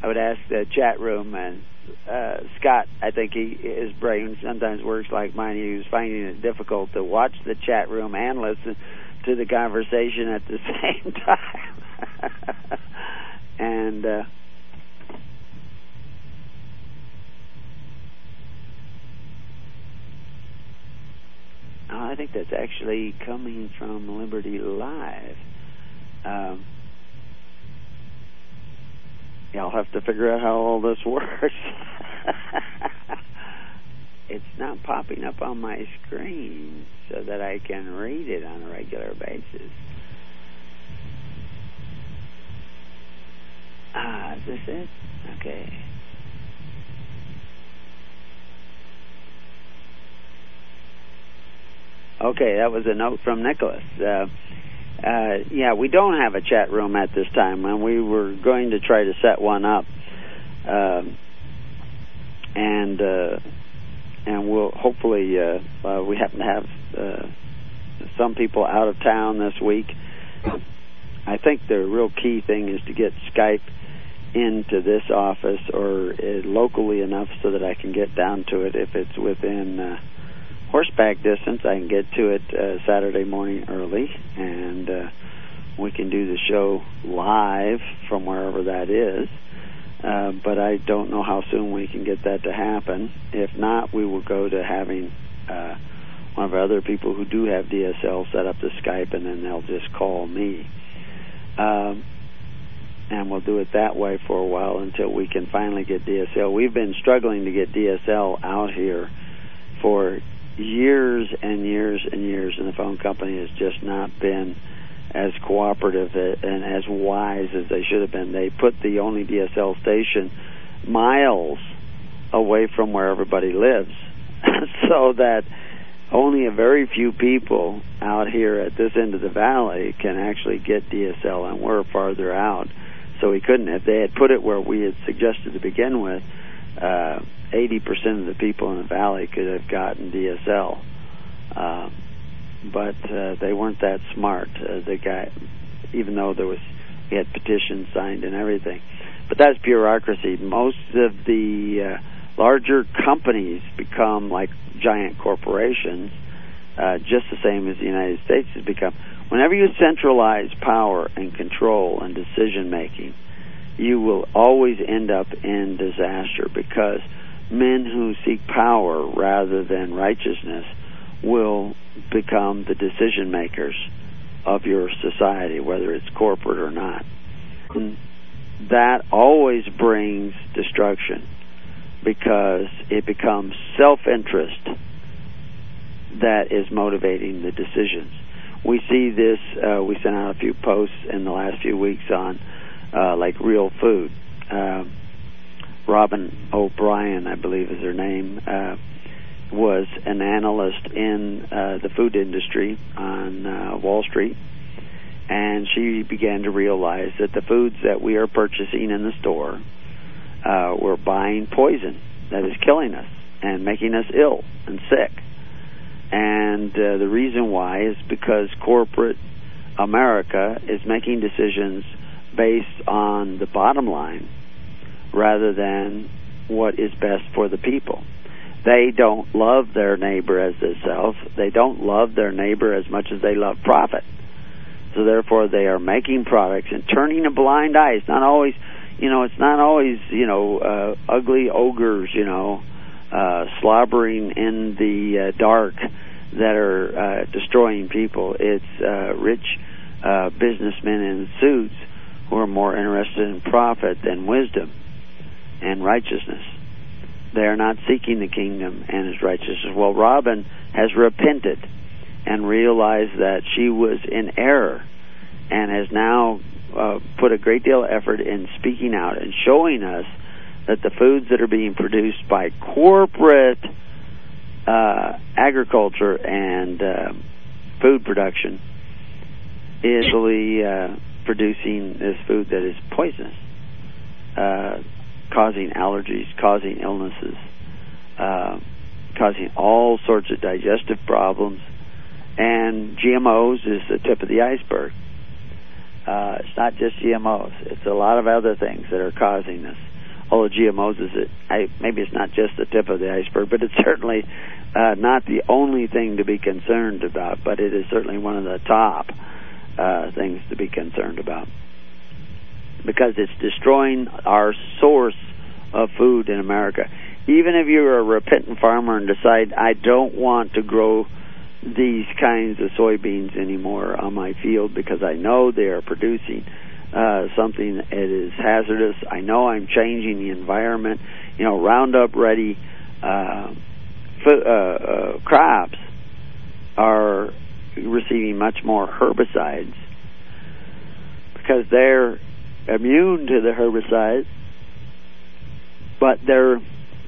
I would ask the chat room and uh, Scott, I think he his brain sometimes works like mine. He was finding it difficult to watch the chat room and listen to the conversation at the same time. and uh, oh, I think that's actually coming from Liberty Live. Um, yeah, I'll have to figure out how all this works. It's not popping up on my screen so that I can read it on a regular basis. Ah, is this it? Okay. Okay, that was a note from Nicholas. Uh, uh, yeah, we don't have a chat room at this time, and we were going to try to set one up. Um, and uh, and we'll hopefully uh, uh, we happen to have uh, some people out of town this week. I think the real key thing is to get Skype into this office or uh, locally enough so that I can get down to it if it's within uh, horseback distance. I can get to it uh, Saturday morning early, and uh, we can do the show live from wherever that is. Uh, but I don't know how soon we can get that to happen. If not, we will go to having uh, one of our other people who do have DSL set up the Skype, and then they'll just call me. Um, and we'll do it that way for a while until we can finally get DSL. We've been struggling to get DSL out here for years and years and years, and the phone company has just not been as cooperative and as wise as they should have been. They put the only DSL station miles away from where everybody lives, so that only a very few people out here at this end of the valley can actually get DSL, and we're farther out. So we couldn't. If they had put it where we had suggested to begin with, uh, 80% of the people in the valley could have gotten DSL. Uh, but uh, they weren't that smart. Uh, the guy, even though there was, we had petitions signed and everything. But that's bureaucracy. Most of the uh, larger companies become like giant corporations, uh, just the same as the United States has become. Whenever you centralize power and control and decision making, you will always end up in disaster because men who seek power rather than righteousness will become the decision makers of your society, whether it's corporate or not. And that always brings destruction because it becomes self interest that is motivating the decisions. We see this, uh, we sent out a few posts in the last few weeks on uh, like real food. Uh, Robyn O'Brien, I believe is her name, uh, was an analyst in uh, the food industry on uh, Wall Street, and she began to realize that the foods that we are purchasing in the store uh, were buying poison that is killing us and making us ill and sick. And uh, the reason why is because corporate America is making decisions based on the bottom line rather than what is best for the people. They don't love their neighbor as themselves. They don't love their neighbor as much as they love profit. So therefore, they are making products and turning a blind eye. It's not always, you know, it's not always, you know, uh, ugly ogres, you know, uh, slobbering in the uh, dark that are uh, destroying people. It's uh, rich uh, businessmen in suits who are more interested in profit than wisdom and righteousness. They are not seeking the kingdom and his righteousness. Well, Robyn has repented and realized that she was in error and has now uh, put a great deal of effort in speaking out and showing us that the foods that are being produced by corporate uh, agriculture and uh, food production is really uh, producing this food that is poisonous, uh, causing allergies, causing illnesses, uh, causing all sorts of digestive problems, and GMOs is the tip of the iceberg. Uh, it's not just GMOs; it's a lot of other things that are causing this. Although GMOs is it, I, maybe it's not just the tip of the iceberg, but it's certainly uh, not the only thing to be concerned about. But it is certainly one of the top uh, things to be concerned about because it's destroying our source of food in America. Even if you're a repentant farmer and decide I don't want to grow these kinds of soybeans anymore on my field because I know they are producing uh, something that is hazardous. I know I'm changing the environment. You know, Roundup ready uh, uh, uh, crops are receiving much more herbicides because they're immune to the herbicides, but they're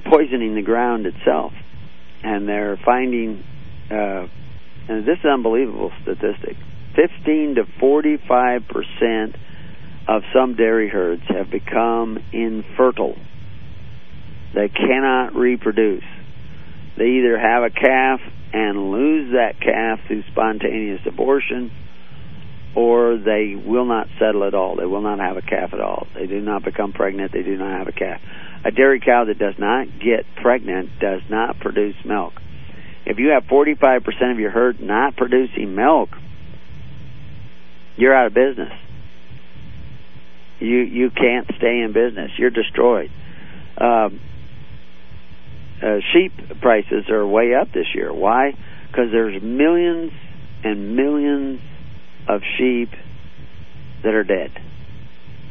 poisoning the ground itself, and they're finding, uh, and this is unbelievable statistic: 15 to 45 percent of some dairy herds have become infertile. They cannot reproduce. They either have a calf and lose that calf through spontaneous abortion, or they will not settle at all. They will not have a calf at all. They do not become pregnant. They do not have a calf. A dairy cow that does not get pregnant does not produce milk. If you have 45% of your herd not producing milk, you're out of business. You you can't stay in business. You're destroyed. Um, uh, sheep prices are way up this year. Why? Because there's millions and millions of sheep that are dead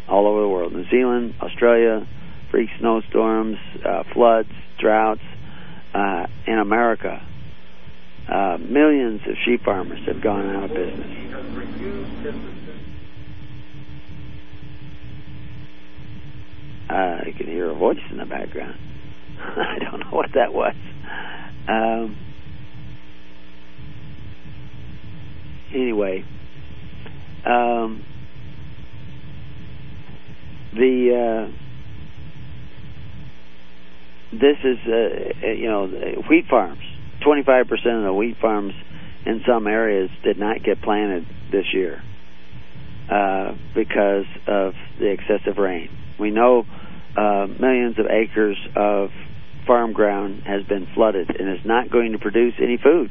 all over the world. New Zealand, Australia, freak snowstorms, uh, floods, droughts. Uh, in America, uh, millions of sheep farmers have gone out of business. Uh, you can hear a voice in the background. I don't know what that was. Um, anyway, um, the uh, this is uh, you know wheat farms. Twenty five percent of the wheat farms in some areas did not get planted this year uh, because of the excessive rain. We know uh, millions of acres of farm ground has been flooded and is not going to produce any food.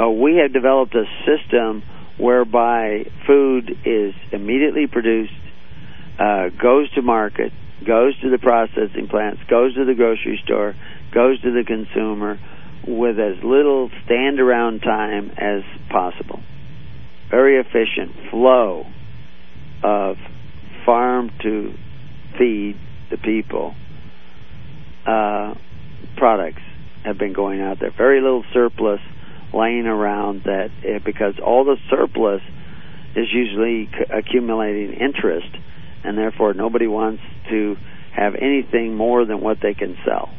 Uh, we have developed a system whereby food is immediately produced, uh, goes to market, goes to the processing plants, goes to the grocery store, goes to the consumer with as little stand around time as possible. Very efficient flow of farm to feed the people uh, products have been going out there. Very little surplus laying around that uh, because all the surplus is usually c- accumulating interest, and therefore nobody wants to have anything more than what they can sell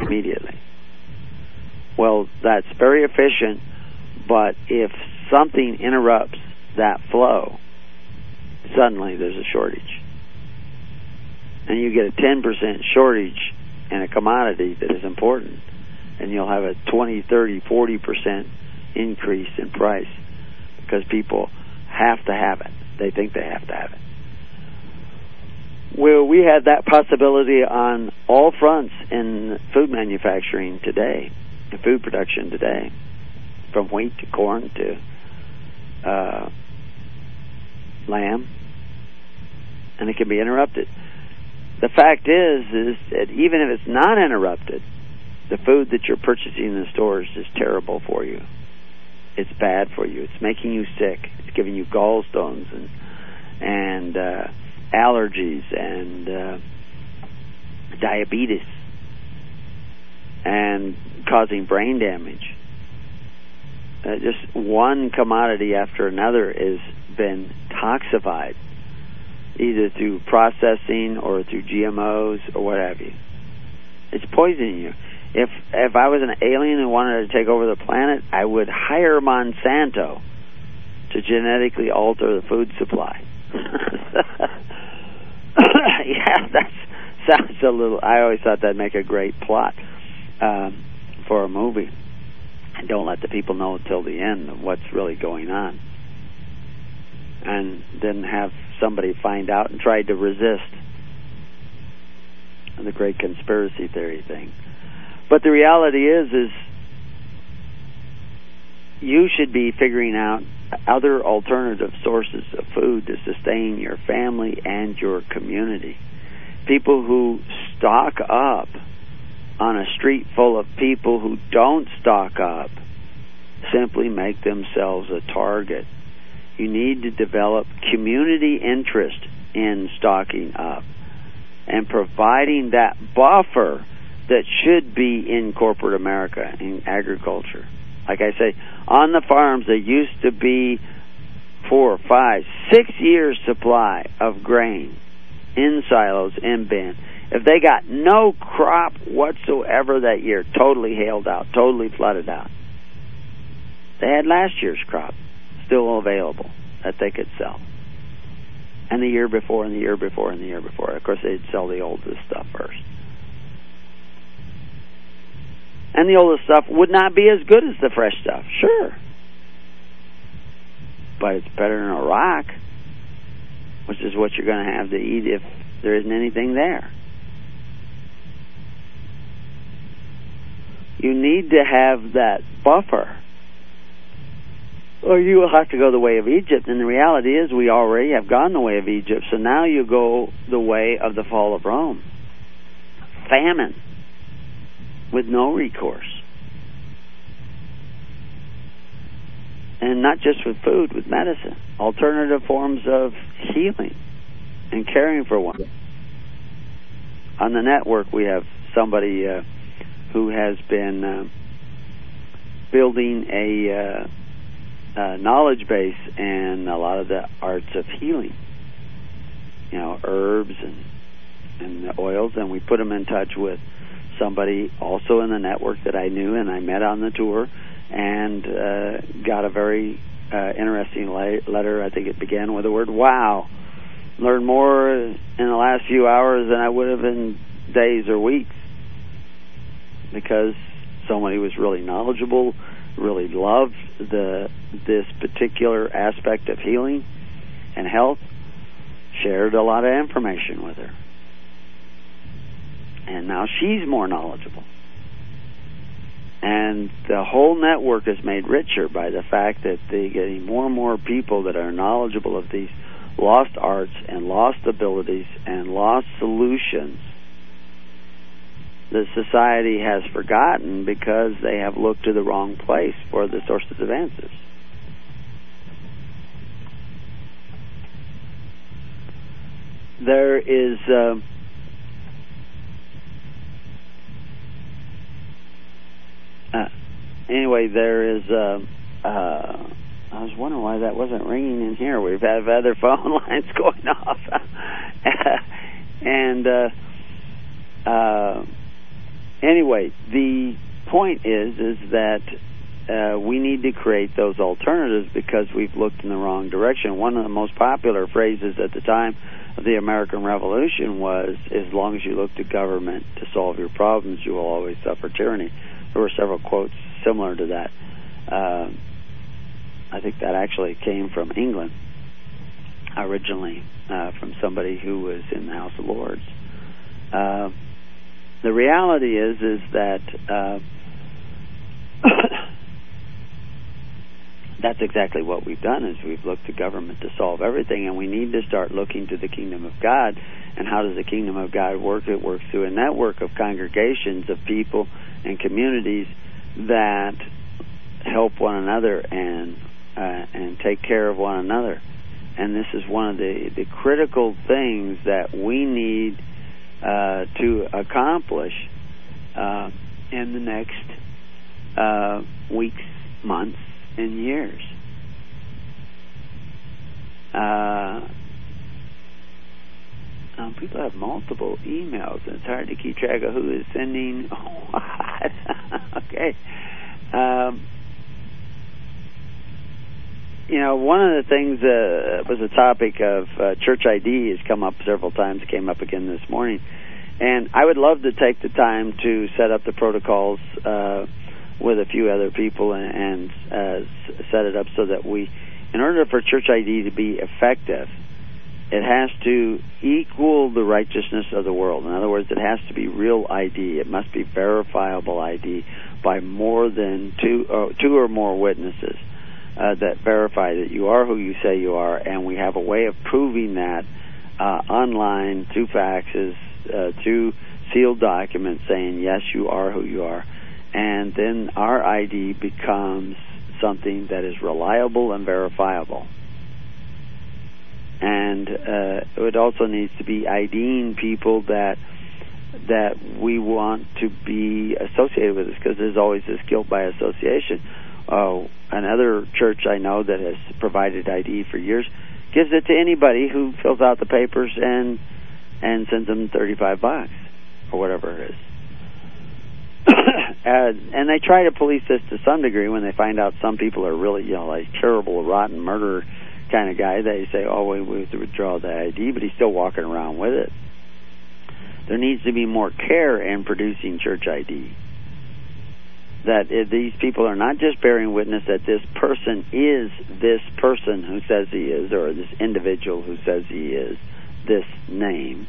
immediately. Well, that's very efficient, but if something interrupts that flow, suddenly there's a shortage and you get a 10% shortage in a commodity that is important, and you'll have a 20, 30, 40% increase in price because people have to have it. They think they have to have it. Well, we had that possibility on all fronts in food manufacturing today, in food production today, from wheat to corn to uh, lamb, and it can be interrupted the fact is is that even if it's not interrupted, the food that you're purchasing in the stores is just terrible for you. It's bad for you. It's making you sick. It's giving you gallstones and and uh, allergies and uh, diabetes and causing brain damage. Uh, just one commodity after another has been toxified either through processing or through GMOs or what have you. It's poisoning you. If if I was an alien who wanted to take over the planet, I would hire Monsanto to genetically alter the food supply. yeah, that sounds a little. I always thought that'd make a great plot um, for a movie. And don't let the people know till the end of what's really going on, and then have somebody find out and tried to resist the great conspiracy theory thing. But the reality is is you should be figuring out other alternative sources of food to sustain your family and your community. People who stock up on a street full of people who don't stock up simply make themselves a target you need to develop community interest in stocking up and providing that buffer that should be in corporate America in agriculture. Like I say, on the farms there used to be four, five, six years supply of grain in silos in bin. If they got no crop whatsoever that year, totally hailed out, totally flooded out, they had last year's crop still available that they could sell. And the year before, and the year before, and the year before. Of course, they'd sell the oldest stuff first. And the older stuff would not be as good as the fresh stuff, sure. But it's better than a rock, which is what you're going to have to eat if there isn't anything there. You need to have that buffer or you will have to go the way of Egypt. And the reality is, we already have gone the way of Egypt. So now you go the way of the fall of Rome. Famine with no recourse. And not just with food, with medicine, alternative forms of healing and caring for one. On the network, we have somebody uh, who has been uh, building a uh, knowledge base and a lot of the arts of healing. You know, herbs and and the oils, and we put them in touch with somebody also in the network that I knew and I met on the tour, and uh, got a very uh, interesting la- letter. I think it began with the word "Wow." Learned more in the last few hours than I would have in days or weeks because somebody was really knowledgeable, really loved the this particular aspect of healing and health, shared a lot of information with her. And now she's more knowledgeable. And the whole network is made richer by the fact that they're getting more and more people that are knowledgeable of these lost arts and lost abilities and lost solutions that society has forgotten because they have looked to the wrong place for the sources of answers. There is uh, anyway. There is. Uh, uh, I was wondering why that wasn't ringing in here. We've had other phone lines going off, and uh, uh, anyway, the point is is that uh, we need to create those alternatives because we've looked in the wrong direction. One of the most popular phrases at the time of the American Revolution was, "As long as you look to government to solve your problems, you will always suffer tyranny." There were several quotes similar to that. Uh, I think that actually came from England originally, uh, from somebody who was in the House of Lords. Uh, the reality is is that uh, that's exactly what we've done is we've looked to government to solve everything and we need to start looking to the kingdom of God and how does the kingdom of God work it works through a network of congregations of people and communities that help one another and uh, and take care of one another and this is one of the the critical things that we need uh, to accomplish uh, in the next uh, weeks, months, and years. Um, people have multiple emails, and it's hard to keep track of who is sending what. okay. Um, you know, one of the things uh, was a topic of uh, church ID has come up several times, came up again this morning. And I would love to take the time to set up the protocols uh, with a few other people and, and uh, set it up so that we, in order for church ID to be effective, it has to equal the righteousness of the world. In other words, it has to be real ID. It must be verifiable ID by more than two, uh, two or more witnesses uh, that verify that you are who you say you are, and we have a way of proving that uh, online through faxes, uh, through sealed documents saying yes, you are who you are, and then our ID becomes something that is reliable and verifiable. And uh, it also needs to be IDing people that that we want to be associated with us because there's always this guilt by association uh, another church I know that has provided ID for years gives it to anybody who fills out the papers and and sends them 35 bucks or whatever it is. and, and they try to police this to some degree when they find out some people are really, you know, like terrible, rotten murder kind of guy. They say, "Oh, we, we have to withdraw the ID," but he's still walking around with it. There needs to be more care in producing church ID that these people are not just bearing witness that this person is this person who says he is, or this individual who says he is this name,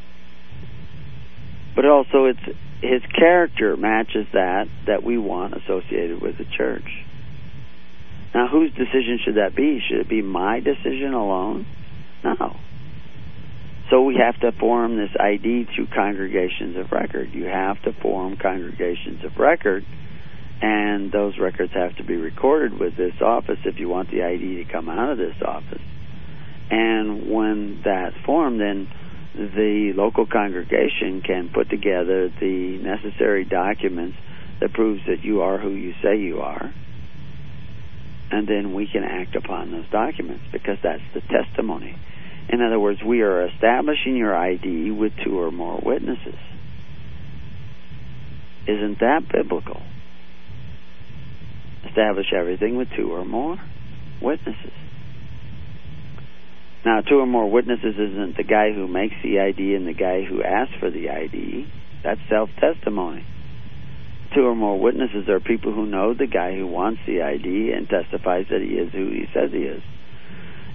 but also it's his character matches that that we want associated with the church. Now, whose decision should that be? Should it be my decision alone? No. So we have to form this ID through congregations of record. You have to form congregations of record and those records have to be recorded with this office if you want the ID to come out of this office. And when that's formed, then the local congregation can put together the necessary documents that proves that you are who you say you are. And then we can act upon those documents because that's the testimony. In other words, we are establishing your ID with two or more witnesses. Isn't that biblical? Establish everything with two or more witnesses. Now, two or more witnesses isn't the guy who makes the ID and the guy who asks for the ID. That's self testimony. Two or more witnesses are people who know the guy who wants the ID and testifies that he is who he says he is.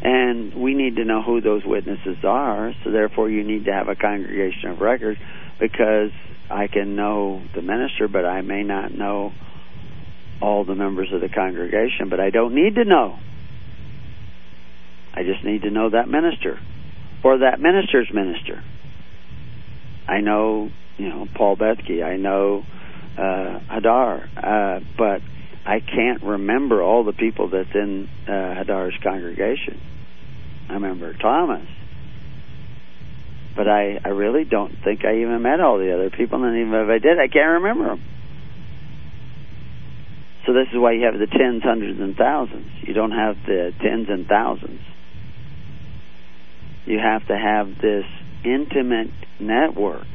And we need to know who those witnesses are, so therefore you need to have a congregation of record because I can know the minister, but I may not know all the members of the congregation, but I don't need to know. I just need to know that minister or that minister's minister. I know, you know, Paul Bethke. I know uh, Hadar, uh, but I can't remember all the people that's in uh, Hadar's congregation. I remember Thomas, but I I really don't think I even met all the other people, and even if I did, I can't remember them. So this is why you have the tens, hundreds, and thousands. You don't have the tens and thousands you have to have this intimate network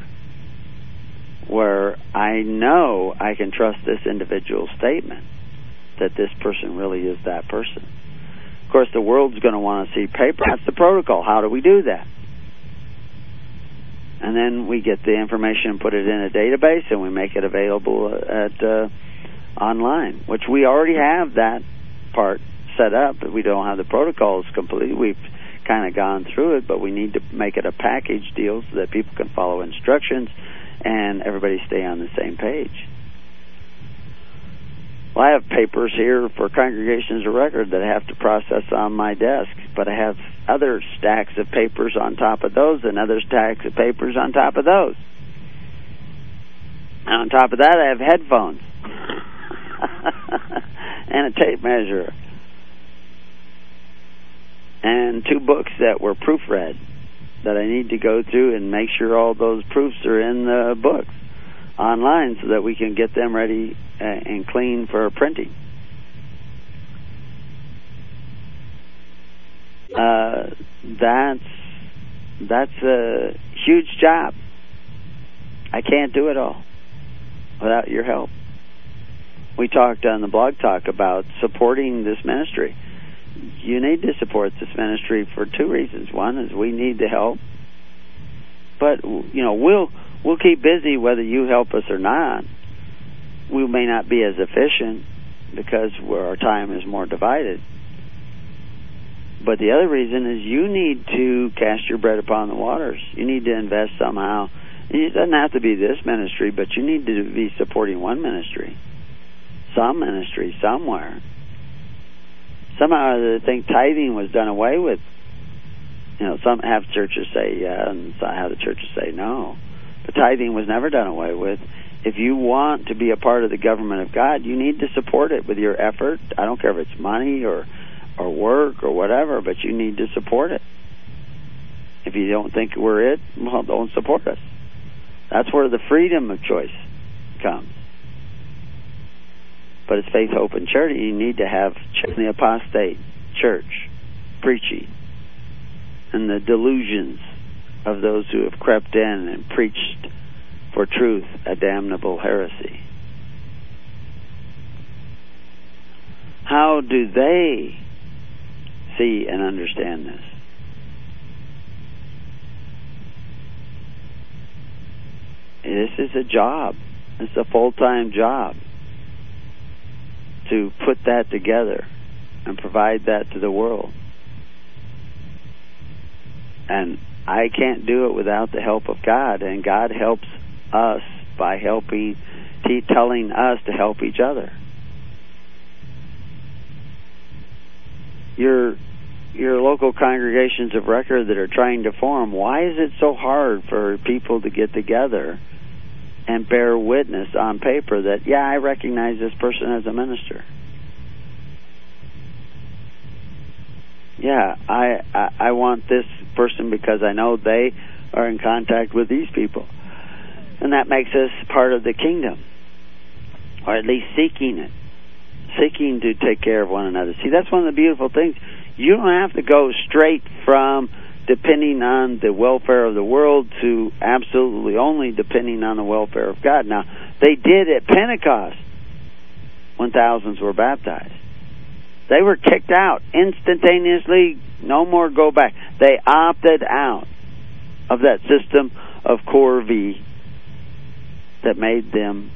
where I know I can trust this individual statement that this person really is that person. Of course, the world's going to want to see paper. That's the protocol. How do we do that? And then we get the information and put it in a database, and we make it available at uh, online, which we already have that part set up, but we don't have the protocols complete. We've kind of gone through it, but we need to make it a package deal so that people can follow instructions and everybody stay on the same page. Well, I have papers here for congregations of record that I have to process on my desk, but I have other stacks of papers on top of those and other stacks of papers on top of those. And on top of that, I have headphones and a tape measure and two books that were proofread that I need to go through and make sure all those proofs are in the books online so that we can get them ready uh, and clean for printing. Uh, that's that's a huge job. I can't do it all without your help. We talked on the blog talk about supporting this ministry you need to support this ministry for two reasons. One is we need the help, but you know we'll we'll keep busy whether you help us or not. We may not be as efficient because our time is more divided. But the other reason is you need to cast your bread upon the waters. You need to invest somehow. It doesn't have to be this ministry, but you need to be supporting one ministry, some ministry somewhere somehow they think tithing was done away with. You know, some have churches say yeah, and some have the churches say no. But tithing was never done away with. If you want to be a part of the government of God, you need to support it with your effort. I don't care if it's money or or work or whatever, but you need to support it. If you don't think we're it, well, don't support us. That's where the freedom of choice comes. But it's faith, hope, and charity. You need to have the apostate church preaching and the delusions of those who have crept in and preached for truth a damnable heresy. How do they see and understand this? This is a job. It's a full time job to put that together and provide that to the world. And I can't do it without the help of God, and God helps us by helping, telling us to help each other. Your your local congregations of record that are trying to form, why is it so hard for people to get together and bear witness on paper that, yeah, I recognize this person as a minister. Yeah, I, I I want this person because I know they are in contact with these people. And that makes us part of the kingdom. Or at least seeking it. Seeking to take care of one another. See, that's one of the beautiful things. You don't have to go straight from depending on the welfare of the world to absolutely only depending on the welfare of God. Now, they did at Pentecost when thousands were baptized. They were kicked out instantaneously, no more go back. They opted out of that system of Corvée that made them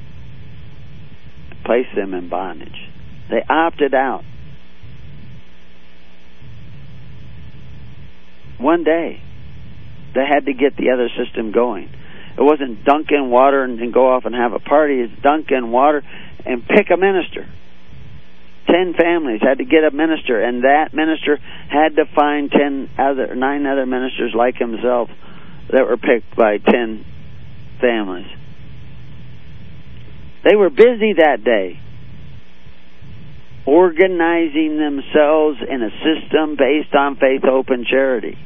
place them in bondage. They opted out. One day, they had to get the other system going. It wasn't dunk in water and, and go off and have a party. It's dunk in water and pick a minister. Ten families had to get a minister, and that minister had to find ten other, nine other ministers like himself that were picked by ten families. They were busy that day organizing themselves in a system based on faith, hope, and charity.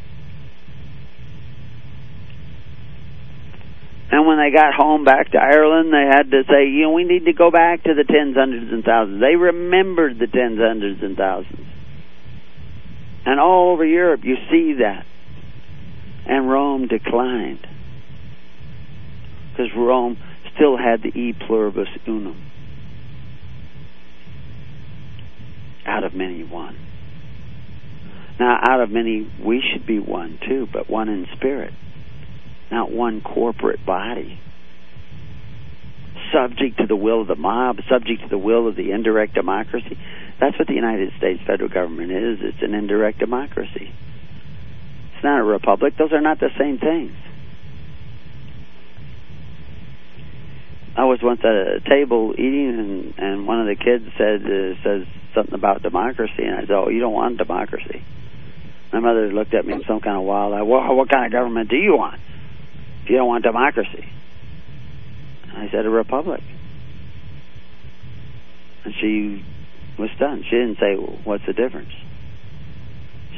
And when they got home back to Ireland, they had to say, you know, we need to go back to the tens, hundreds, and thousands. They remembered the tens, hundreds, and thousands. And all over Europe, you see that. And Rome declined. Because Rome still had the e pluribus unum. Out of many, one. Now, out of many, we should be one too, but one in spirit not one corporate body. Subject to the will of the mob, subject to the will of the indirect democracy. That's what the United States federal government is. It's an indirect democracy. It's not a republic. Those are not the same things. I was once at a table eating, and and one of the kids said uh, says something about democracy, and I said, "Oh, you don't want democracy." My mother looked at me in some kind of wild eye. Well, what kind of government do you want? if you don't want democracy? I said, a republic. And she was stunned. She didn't say, well, what's the difference?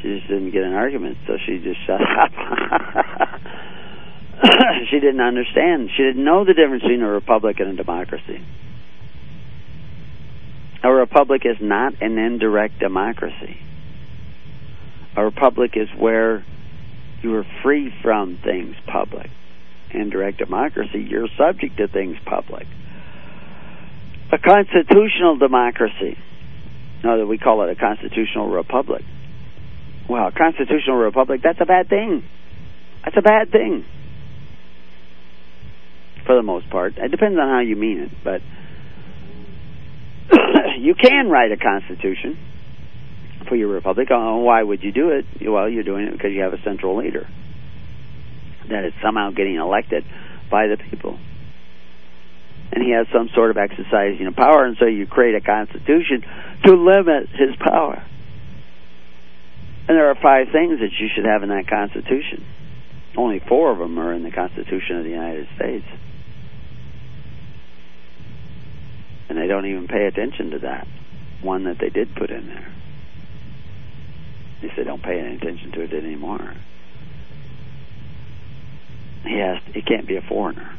She just didn't get an argument, so she just shut up. she didn't understand. She didn't know the difference between a republic and a democracy. A republic is not an indirect democracy. A republic is where you are free from things public indirect democracy, you're subject to things public. A constitutional democracy, no, that we call it a constitutional republic. Well, a constitutional republic, that's a bad thing. That's a bad thing. For the most part. It depends on how you mean it, but you can write a constitution for your republic. Oh, why would you do it? Well, you're doing it because you have a central leader that is somehow getting elected by the people. And he has some sort of exercising of power, and so you create a constitution to limit his power. And there are five things that you should have in that constitution. Only four of them are in the Constitution of the United States. And they don't even pay attention to that one that they did put in there. At least they don't pay any attention to it anymore. He has. He can't be a foreigner.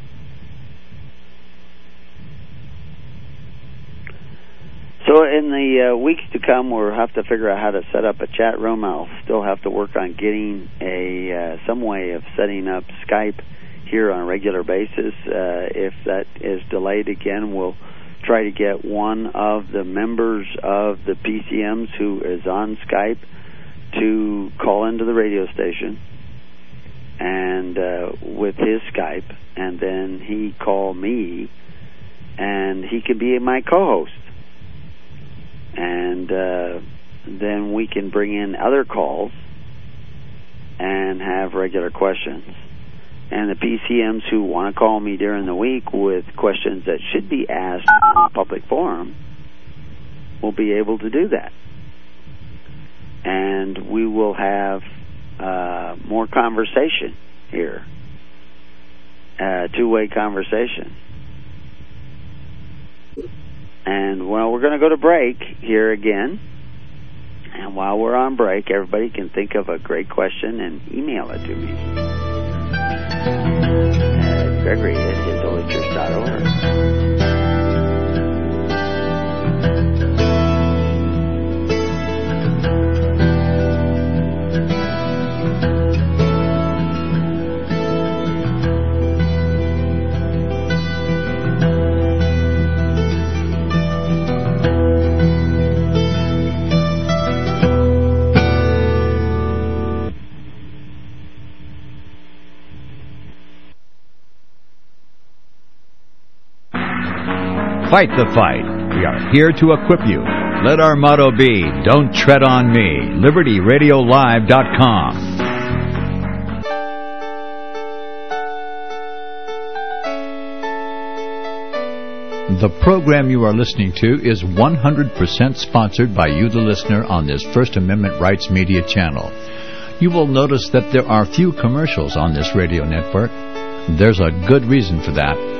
So in the uh, weeks to come, we'll have to figure out how to set up a chat room. I'll still have to work on getting a uh, some way of setting up Skype here on a regular basis. Uh, if that is delayed again, we'll try to get one of the members of the PCMs who is on Skype to call into the radio station and uh, with his Skype, and then he call me, and he can be my co-host, and uh, then we can bring in other calls and have regular questions. And the PCMs who want to call me during the week with questions that should be asked in a public forum will be able to do that. And we will have uh, more conversation here, uh, two-way conversation. And well, we're going to go to break here again. And while we're on break, everybody can think of a great question and email it to me. At Gregory at hisholychurch.org.
Fight the fight. We are here to equip you. Let our motto be, Don't Tread on Me. LibertyRadioLive.com. The program you are listening to is 100% sponsored by you, the listener, on this First Amendment Rights Media channel. You will notice that there are few commercials on this radio network. There's a good reason for that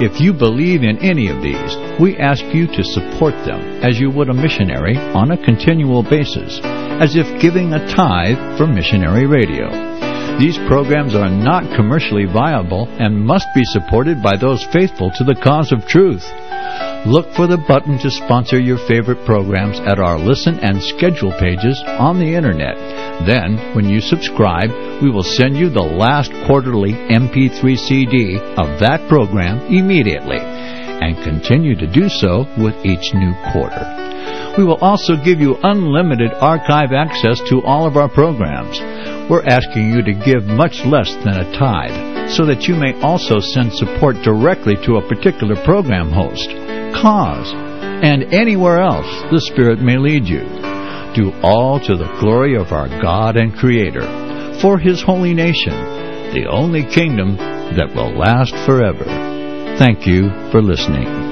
If you believe in any of these, we ask you to support them as you would a missionary on a continual basis, as if giving a tithe for missionary radio. These programs are not commercially viable and must be supported by those faithful to the cause of truth. Look for the button to sponsor your favorite programs at our listen and schedule pages on the internet. Then, when you subscribe, we will send you the last quarterly MP3 CD of that program immediately and continue to do so with each new quarter. We will also give you unlimited archive access to all of our programs. We're asking you to give much less than a tithe so that you may also send support directly to a particular program host, cause, and anywhere else the Spirit may lead you. Do all to the glory of our God and Creator for his holy nation, the only kingdom that will last forever. Thank you for listening.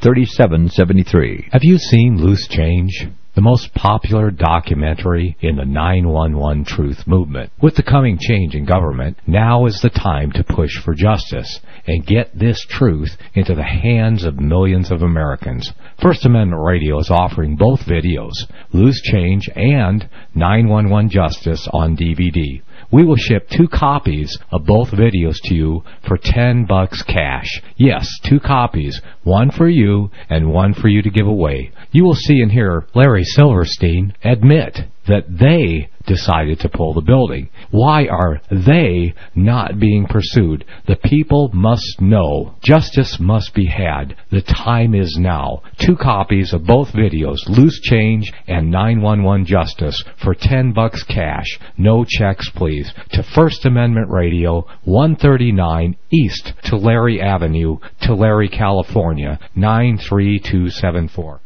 3773. 559 781 3773.
Have you seen Loose Change? The most popular documentary in the 911 truth movement. With the coming change in government, now is the time to push for justice and get this truth into the hands of millions of Americans. First Amendment Radio is offering both videos, Loose Change and 911 Justice on DVD. We will ship two copies of both videos to you for 10 bucks cash. Yes, two copies, one for you and one for you to give away. You will see and hear Larry Silverstein admit that they decided to pull the building. Why are they not being pursued? The people must know. Justice must be had. The time is now. Two copies of both videos, Loose Change and 911 Justice, for 10 bucks cash. No checks, please. To First Amendment Radio, 139 East Tulare Avenue, Tulare, California, 93274.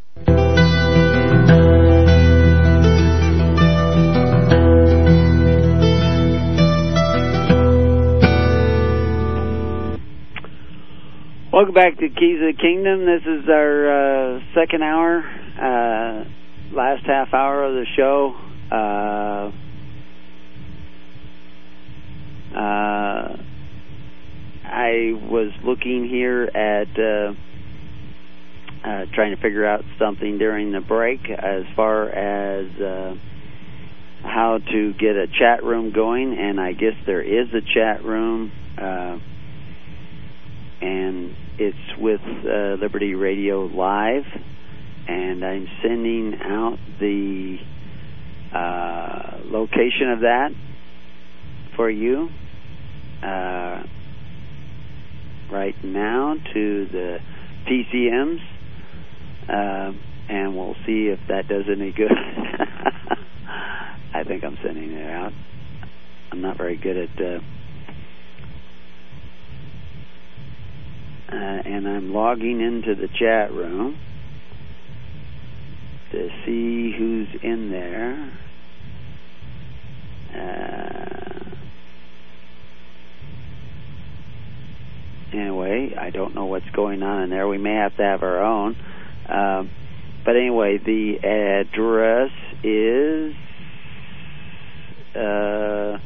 Welcome back to Keys of the Kingdom. This is our uh, second hour, uh, last half hour of the show. Uh, uh, I was looking here at uh, uh, trying to figure out something during the break as far as uh, how to get a chat room going, and I guess there is a chat room, uh, and it's with uh, Liberty Radio Live, and I'm sending out the uh, location of that for you uh, right now to the PCMs, uh, and we'll see if that does any good. I think I'm sending it out. I'm not very good at. Uh, uh, and I'm logging into the chat room to see who's in there. Uh, anyway, I don't know what's going on in there. We may have to have our own. Um, but anyway, the address is uh,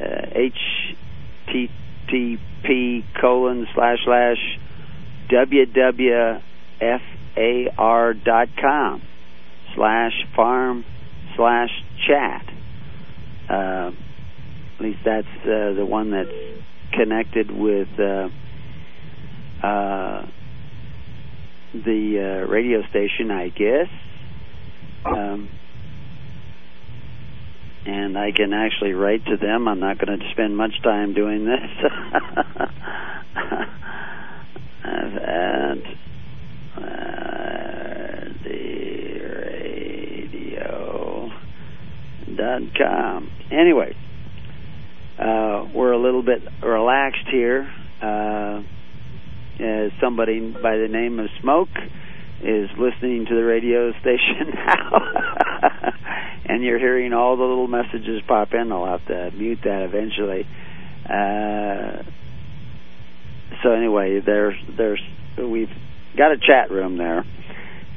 uh, colon slash slash wwfar dot com slash farm slash chat. Uh, at least that's uh, the one that's connected with uh, uh, the uh, radio station, I guess. Um, and I can actually write to them. I'm not going to spend much time doing this. and uh, the radio dot com. Anyway, uh, we're a little bit relaxed here. Uh, as somebody by the name of Smoke is listening to the radio station now, and you're hearing all the little messages pop in. I'll have to mute that eventually. Uh, so anyway, there's there's we've got a chat room there,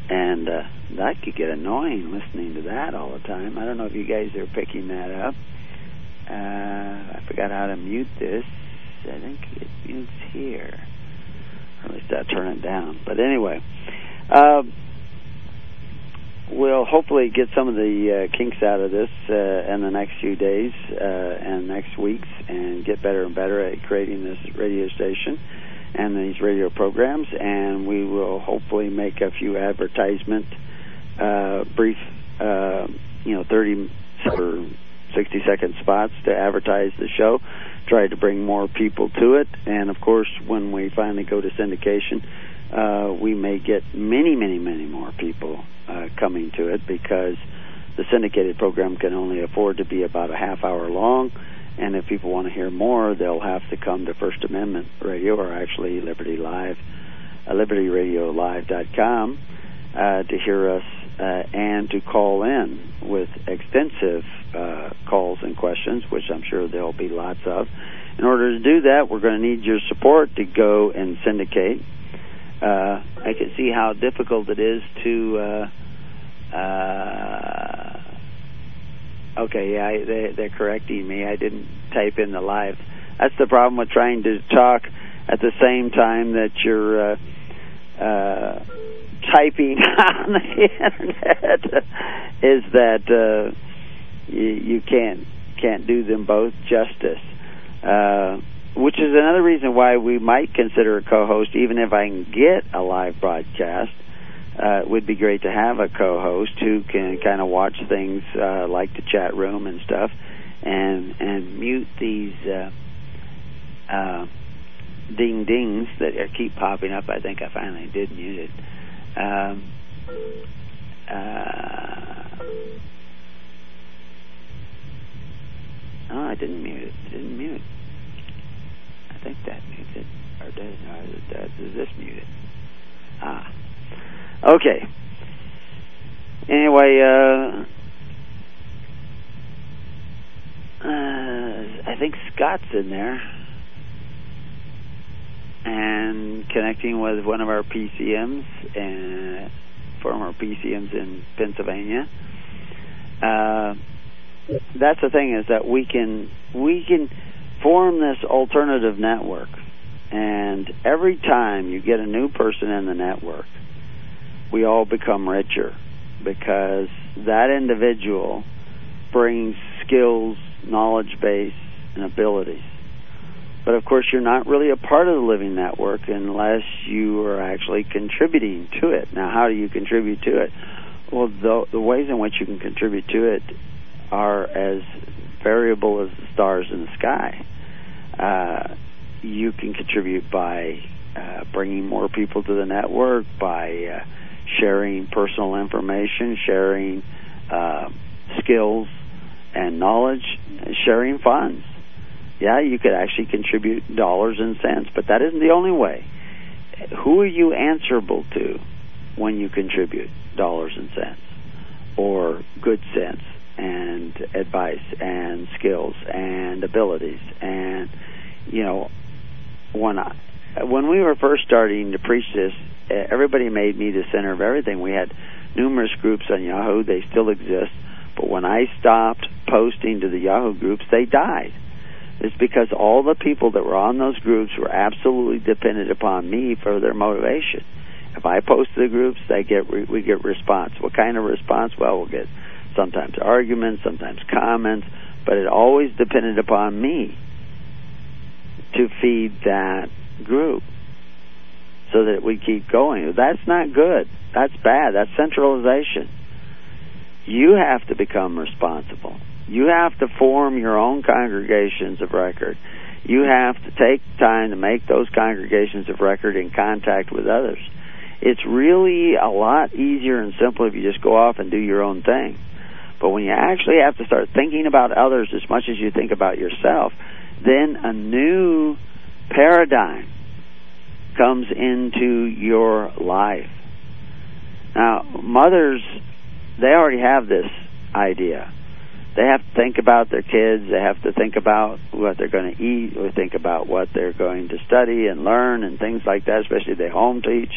and uh, that could get annoying listening to that all the time. I don't know if you guys are picking that up. Uh, I forgot how to mute this. I think it mutes here. Or at least I turn it down. But anyway, uh, we'll hopefully get some of the uh, kinks out of this uh, in the next few days uh, and next weeks, and get better and better at creating this radio station and these radio programs. And we will hopefully make a few advertisement, uh, brief, uh, you know, thirty or 60 second spots to advertise the show, try to bring more people to it, and of course, when we finally go to syndication, uh, we may get many, many, many more people uh, coming to it because the syndicated program can only afford to be about a half hour long. And if people want to hear more, they'll have to come to First Amendment Radio or actually Liberty Live, uh, LibertyRadioLive.com uh, to hear us uh, and to call in with extensive uh, calls and questions, which I'm sure there'll be lots of. In order to do that, we're going to need your support to go and syndicate. Uh, I can see how difficult it is to. Uh, uh, okay, yeah, I, they, they're correcting me. I didn't type in the live. That's the problem with trying to talk at the same time that you're. Uh, uh, typing on the internet is that uh, you, you can't can't do them both justice. Uh, which is another reason why we might consider a co-host, even if I can get a live broadcast. Uh, it would be great to have a co-host who can kind of watch things uh, like the chat room and stuff, and and mute these uh, uh, ding dings that keep popping up. I think I finally did mute it. Um, uh, oh, I didn't mute it. Didn't mute. Think that mutes it, or does, or does, does this mute it? Ah, okay. Anyway, uh, uh, I think Scott's in there. And connecting with one of our PCMs and former PCMs in Pennsylvania. Uh, that's the thing is that we can we can form this alternative network, and every time you get a new person in the network, we all become richer because that individual brings skills, knowledge base, and abilities. But of course, you're not really a part of the living network unless you are actually contributing to it. Now, how do you contribute to it? Well, the, the ways in which you can contribute to it are as variable as the stars in the sky. Uh, you can contribute by uh, bringing more people to the network, by uh, sharing personal information, sharing uh, skills and knowledge, sharing funds. Yeah, you could actually contribute dollars and cents, but that isn't the only way. Who are you answerable to when you contribute dollars and cents or good sense and advice and skills and abilities. And you know when I when we were first starting to preach this everybody made me the center of everything. We had numerous groups on Yahoo. They still exist. But when I stopped posting to the Yahoo groups they died. It's because all the people that were on those groups were absolutely dependent upon me for their motivation. If I post to the groups they get we get response. What kind of response? Well we'll get sometimes arguments, sometimes comments, but it always depended upon me to feed that group so that we keep going. That's not good. That's bad. That's centralization. You have to become responsible. You have to form your own congregations of record. You have to take time to make those congregations of record in contact with others. It's really a lot easier and simpler if you just go off and do your own thing. But when you actually have to start thinking about others as much as you think about yourself, then a new paradigm comes into your life. Now, mothers, they already have this idea. They have to think about their kids. They have to think about what they're going to eat, or think about what they're going to study and learn, and things like that. Especially they home teach.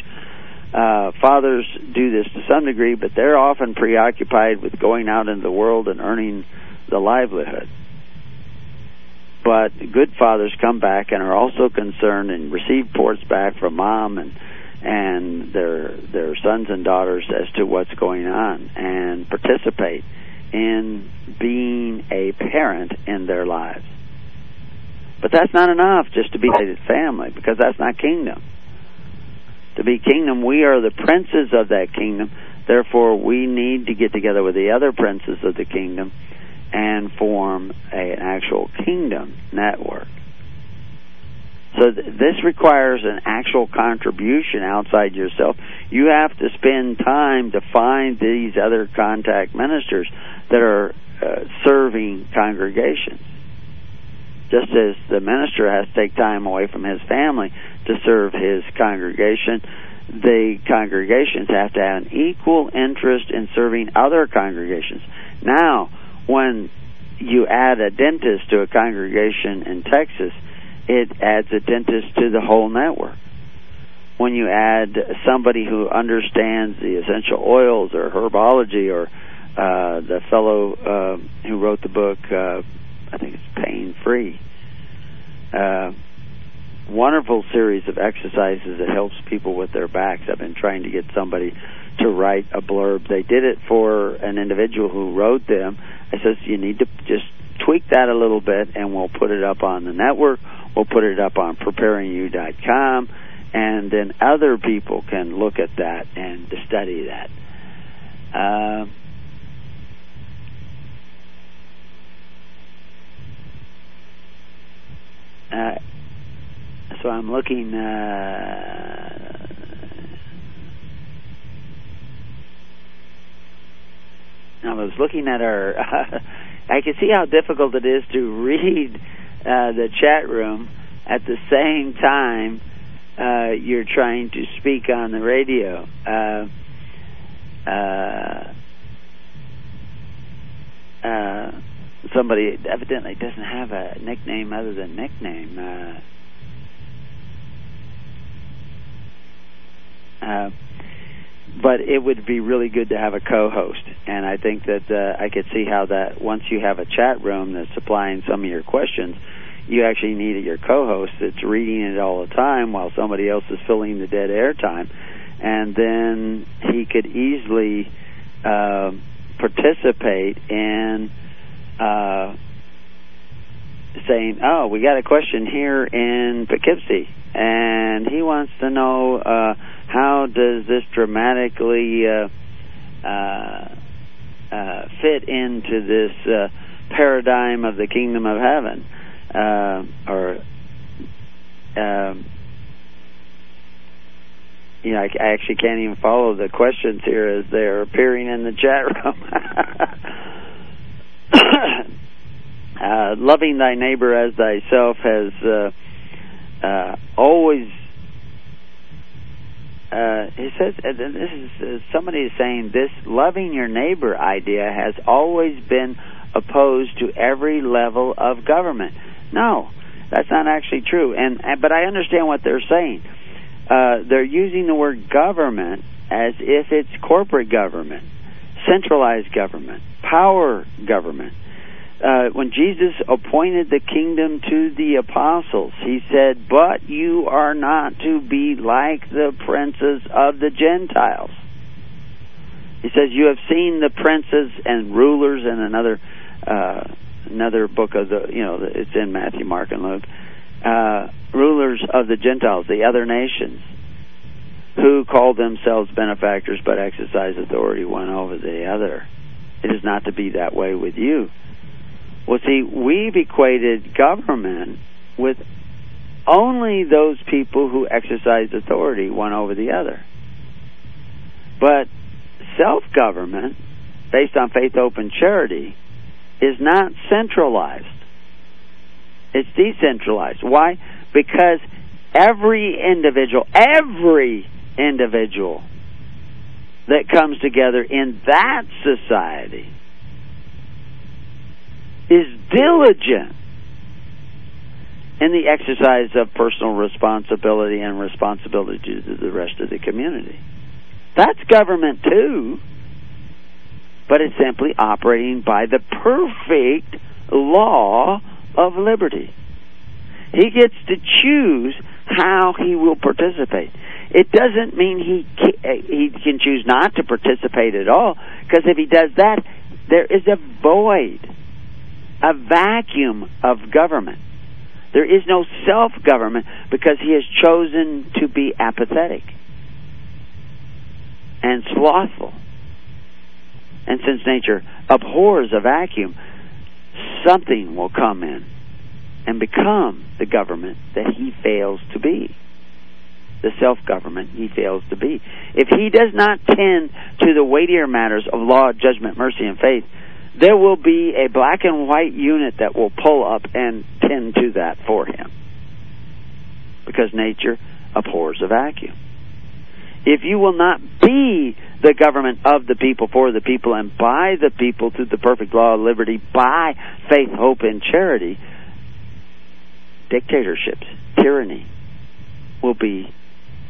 Uh, fathers do this to some degree, but they're often preoccupied with going out into the world and earning the livelihood. But good fathers come back and are also concerned and receive reports back from mom and and their their sons and daughters as to what's going on and participate in being a parent in their lives. But that's not enough just to be a family because that's not kingdom to be kingdom, we are the princes of that kingdom. Therefore, we need to get together with the other princes of the kingdom and form a, an actual kingdom network. So th- this requires an actual contribution outside yourself. You have to spend time to find these other contact ministers that are uh, serving congregations. Just as the minister has to take time away from his family to serve his congregation, the congregations have to have an equal interest in serving other congregations. Now, when you add a dentist to a congregation in Texas, it adds a dentist to the whole network. When you add somebody who understands the essential oils or herbology or uh, the fellow uh, who wrote the book, uh, I think it's Pain Free, uh, wonderful series of exercises that helps people with their backs. I've been trying to get somebody to write a blurb. They did it for an individual who wrote them. I says you need to just tweak that a little bit, and we'll put it up on the network. We'll put it up on preparingyou.com, and then other people can look at that and study that. Uh, uh, so I'm looking. Uh, I was looking at our. I can see how difficult it is to read uh, the chat room at the same time uh, you're trying to speak on the radio. Uh, uh, uh, somebody evidently doesn't have a nickname other than nickname. Uh, Uh, but it would be really good to have a co-host, and I think that uh, I could see how that once you have a chat room that's supplying some of your questions, you actually need your co-host that's reading it all the time while somebody else is filling the dead air time, and then he could easily uh, participate in uh, saying, "Oh, we got a question here in Poughkeepsie, and he wants to know uh, how does this dramatically uh, uh, uh, fit into this uh, paradigm of the kingdom of heaven, uh, or um, you know, I, I actually can't even follow the questions here as they're appearing in the chat room." uh, loving thy neighbor as thyself has uh, uh, always. Uh, he says, and this is uh, somebody is saying this loving your neighbor idea has always been opposed to every level of government. No, that's not actually true. And but I understand what they're saying. Uh, they're using the word government as if it's corporate government, centralized government, power government uh, when Jesus appointed the kingdom to the apostles, he said, But you are not to be like the princes of the Gentiles. He says, You have seen the princes and rulers in another uh, another book of the you know it's in Matthew, Mark, and Luke. Uh, rulers of the Gentiles, the other nations, who call themselves benefactors but exercise authority one over the other. It is not to be that way with you. Well, see, we've equated government with only those people who exercise authority one over the other. But self government, based on faith, hope, and charity, is not centralized. It's decentralized. Why? Because every individual, every individual that comes together in that society is diligent in the exercise of personal responsibility and responsibility to the rest of the community. That's government too, but it's simply operating by the perfect law of liberty. He gets to choose how he will participate. It doesn't mean he he can choose not to participate at all, because if he does that, there is a void a vacuum of government. There is no self government because he has chosen to be apathetic and slothful. And since nature abhors a vacuum, something will come in and become the government that he fails to be. The self government he fails to be. If he does not tend to the weightier matters of law, judgment, mercy, and faith, there will be a black and white unit that will pull up and tend to that for him. Because nature abhors a vacuum. If you will not be the government of the people, for the people, and by the people through the perfect law of liberty, by faith, hope, and charity, dictatorships, tyranny will be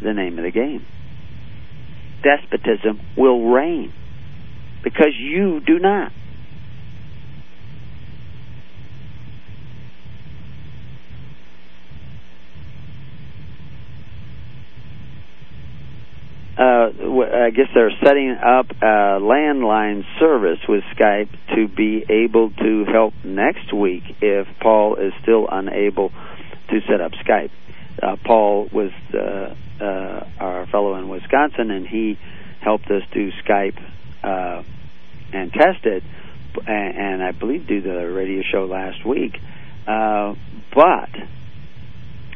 the name of the game. Despotism will reign because you do not. Uh, I guess they're setting up a landline service with Skype to be able to help next week if Paul is still unable to set up Skype. Uh, Paul was uh, uh, our fellow in Wisconsin, and he helped us do Skype uh, and test it, and, and I believe do the radio show last week. Uh, but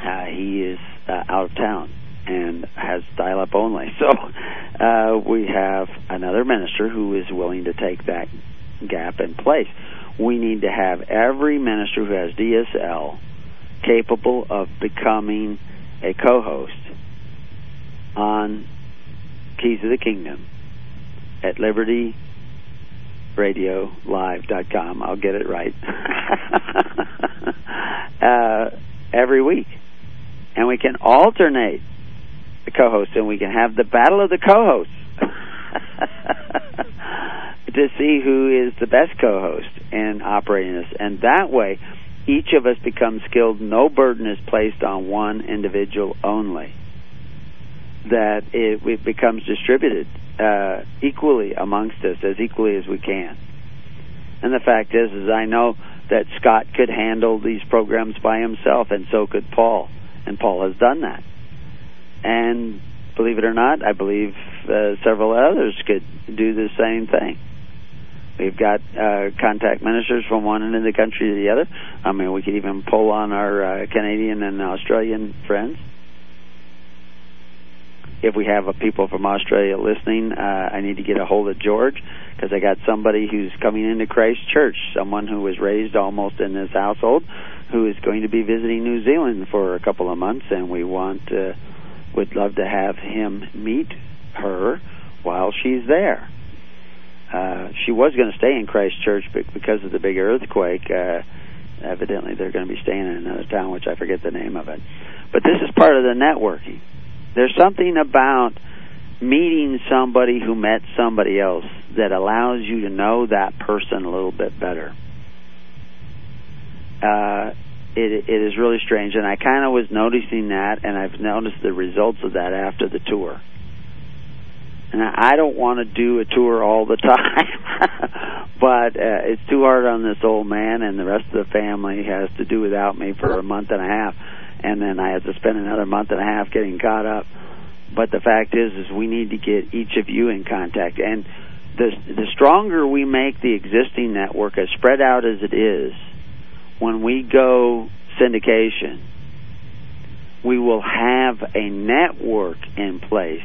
uh, he is uh, out of town and has dial up only. So uh, we have another minister who is willing to take that gap in place. We need to have every minister who has DSL capable of becoming a co host on Keys of the Kingdom at libertyradiolive.com. I'll get it right. uh, every week. And we can alternate the co-hosts, and we can have the battle of the co-hosts to see who is the best co-host in operating this. And that way, each of us becomes skilled. No burden is placed on one individual only. That it, it becomes distributed uh, equally amongst us, as equally as we can. And the fact is, is I know that Scott could handle these programs by himself, and so could Paul. And Paul has done that. And believe it or not, I believe uh, several others could do the same thing. We've got uh, contact ministers from one end of the country to the other. I mean, we could even pull on our uh, Canadian and Australian friends. If we have people from Australia listening, uh, I need to get a hold of George because I got somebody who's coming into Christ Church, someone who was raised almost in this household, who is going to be visiting New Zealand for a couple of months, and we want, uh, would love to have him meet her while she's there. Uh, she was going to stay in Christ Church, but because of the big earthquake, uh, evidently they're going to be staying in another town, which I forget the name of it. But this is part of the networking. There's something about meeting somebody who met somebody else that allows you to know that person a little bit better. Uh, it, it is really strange, and I kind of was noticing that, and I've noticed the results of that after the tour. And I don't want to do a tour all the time, but uh, it's too hard on this old man, and the rest of the family has to do without me for a month and a half, and then I have to spend another month and a half getting caught up. But the fact is, is we need to get each of you in contact, and the the stronger we make the existing network, as spread out as it is, when we go syndication, we will have a network in place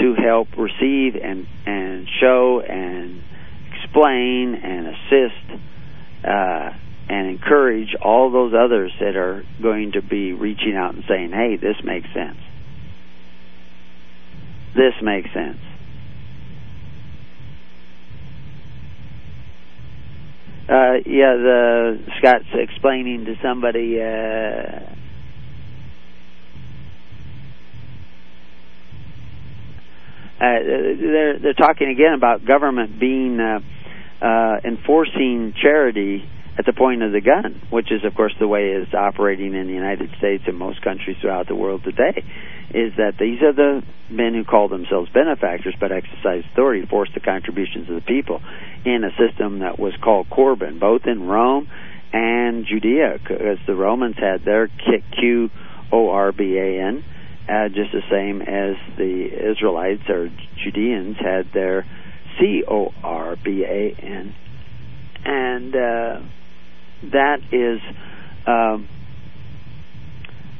to help receive and and show and explain and assist uh, and encourage all those others that are going to be reaching out and saying, "Hey, this makes sense. This makes sense." Uh, yeah, the Scott's explaining to somebody. Uh, Uh, they're they're talking again about government being uh, uh, enforcing charity at the point of the gun, which is of course the way it's operating in the United States and most countries throughout the world today. Is that these are the men who call themselves benefactors but exercise authority, force the contributions of the people in a system that was called Corban, both in Rome and Judea, because the Romans had their Q O R B A N uh, just the same as the Israelites or Judeans had their C O R B A N, and uh, that is um,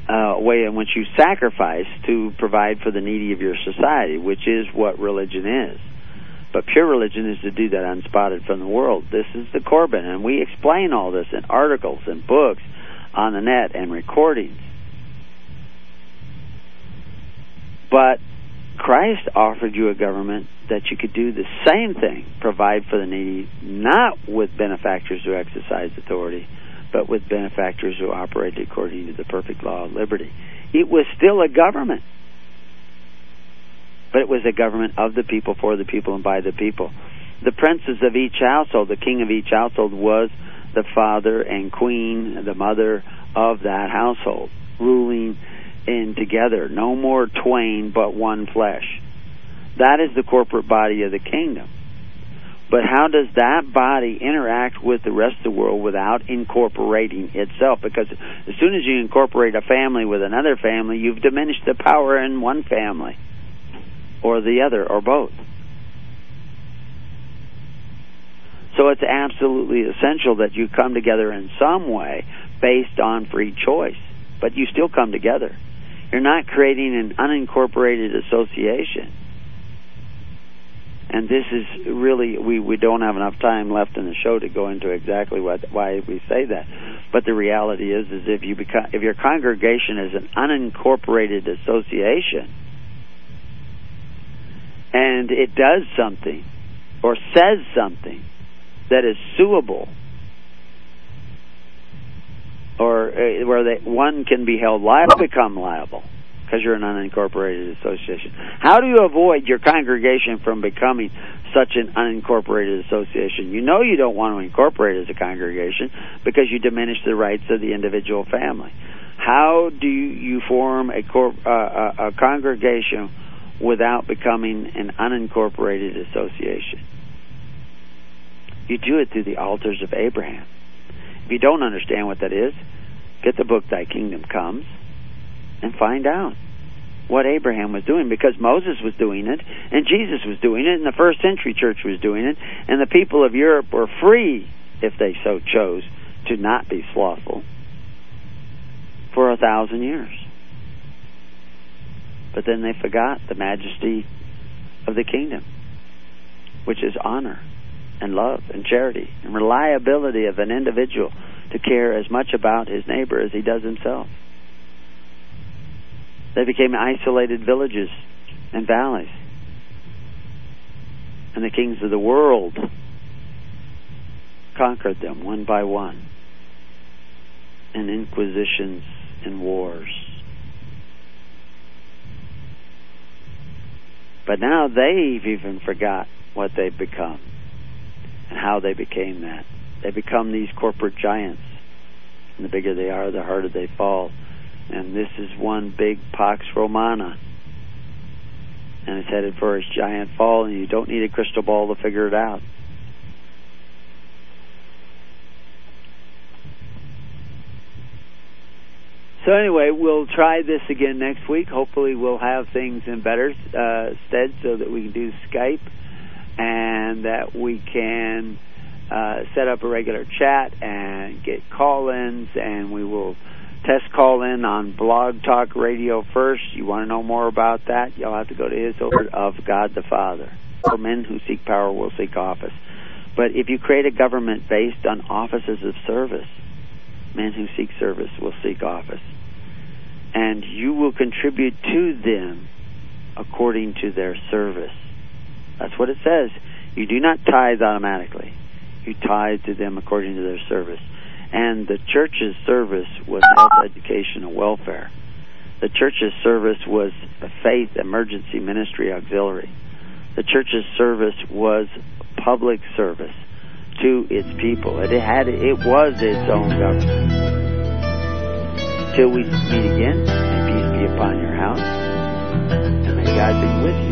a way in which you sacrifice to provide for the needy of your society, which is what religion is. But pure religion is to do that unspotted from the world. This is the Corban, and we explain all this in articles and books on the net and recordings. But Christ offered you a government that you could do the same thing, provide for the needy, not with benefactors who exercise authority, but with benefactors who operate according to the perfect law of liberty. It was still a government, but it was a government of the people, for the people, and by the people. The princes of each household, the king of each household, was the father and queen, the mother of that household, ruling in together. No more twain, but one flesh. That is the corporate body of the kingdom. But how does that body interact with the rest of the world without incorporating itself? Because as soon as you incorporate a family with another family, you've diminished the power in one family or the other or both. So it's absolutely essential that you come together in some way based on free choice, but you still come together. You're not creating an unincorporated association. And this is really we we don't have enough time left in the show to go into exactly what why we say that. But the reality is is if you become if your congregation is an unincorporated association and it does something or says something that is suable or uh, where they, one can be held liable, become liable because you're an unincorporated association. How do you avoid your congregation from becoming such an unincorporated association? You know you don't want to incorporate as a congregation because you diminish the rights of the individual family. How do you form a, cor- uh, a, a congregation without becoming an unincorporated association? You do it through the altars of Abraham. You don't understand what that is, get the book Thy Kingdom Comes and find out what Abraham was doing because Moses was doing it and Jesus was doing it and the first century church was doing it and the people of Europe were free if they so chose to not be slothful for a thousand years. But then they forgot the majesty of the kingdom, which is honor and love and charity and reliability of an individual to care as much about his neighbor as he does himself. They became isolated villages and valleys. And the kings of the world conquered them one by one in inquisitions and wars. But now they've even forgot what they've become and how they became that. They become these corporate giants. And the bigger they are, the harder they fall. And this is one big Pax Romana. And it's headed for its giant fall, and you don't need a crystal ball to figure it out. So anyway, we'll try this again next week. Hopefully, we'll have things in better uh, stead so that we can do Skype and that we can uh, set up a regular chat and get call-ins, and we will test call-in on Blog Talk Radio first. You want to know more about that? You'll have to go to His Word of God the Father. For men who seek power will seek office. But if you create a government based on offices of service, men who seek service will seek office. And you will contribute to them according to their service. That's what it says. You do not tithe automatically. You tithe to them according to their service. And the church's service was health, education, and welfare. The church's service was faith emergency ministry auxiliary. The church's service was public service to its people. It had it was its own government. Till we meet again, peace be upon your house, and may God be with you.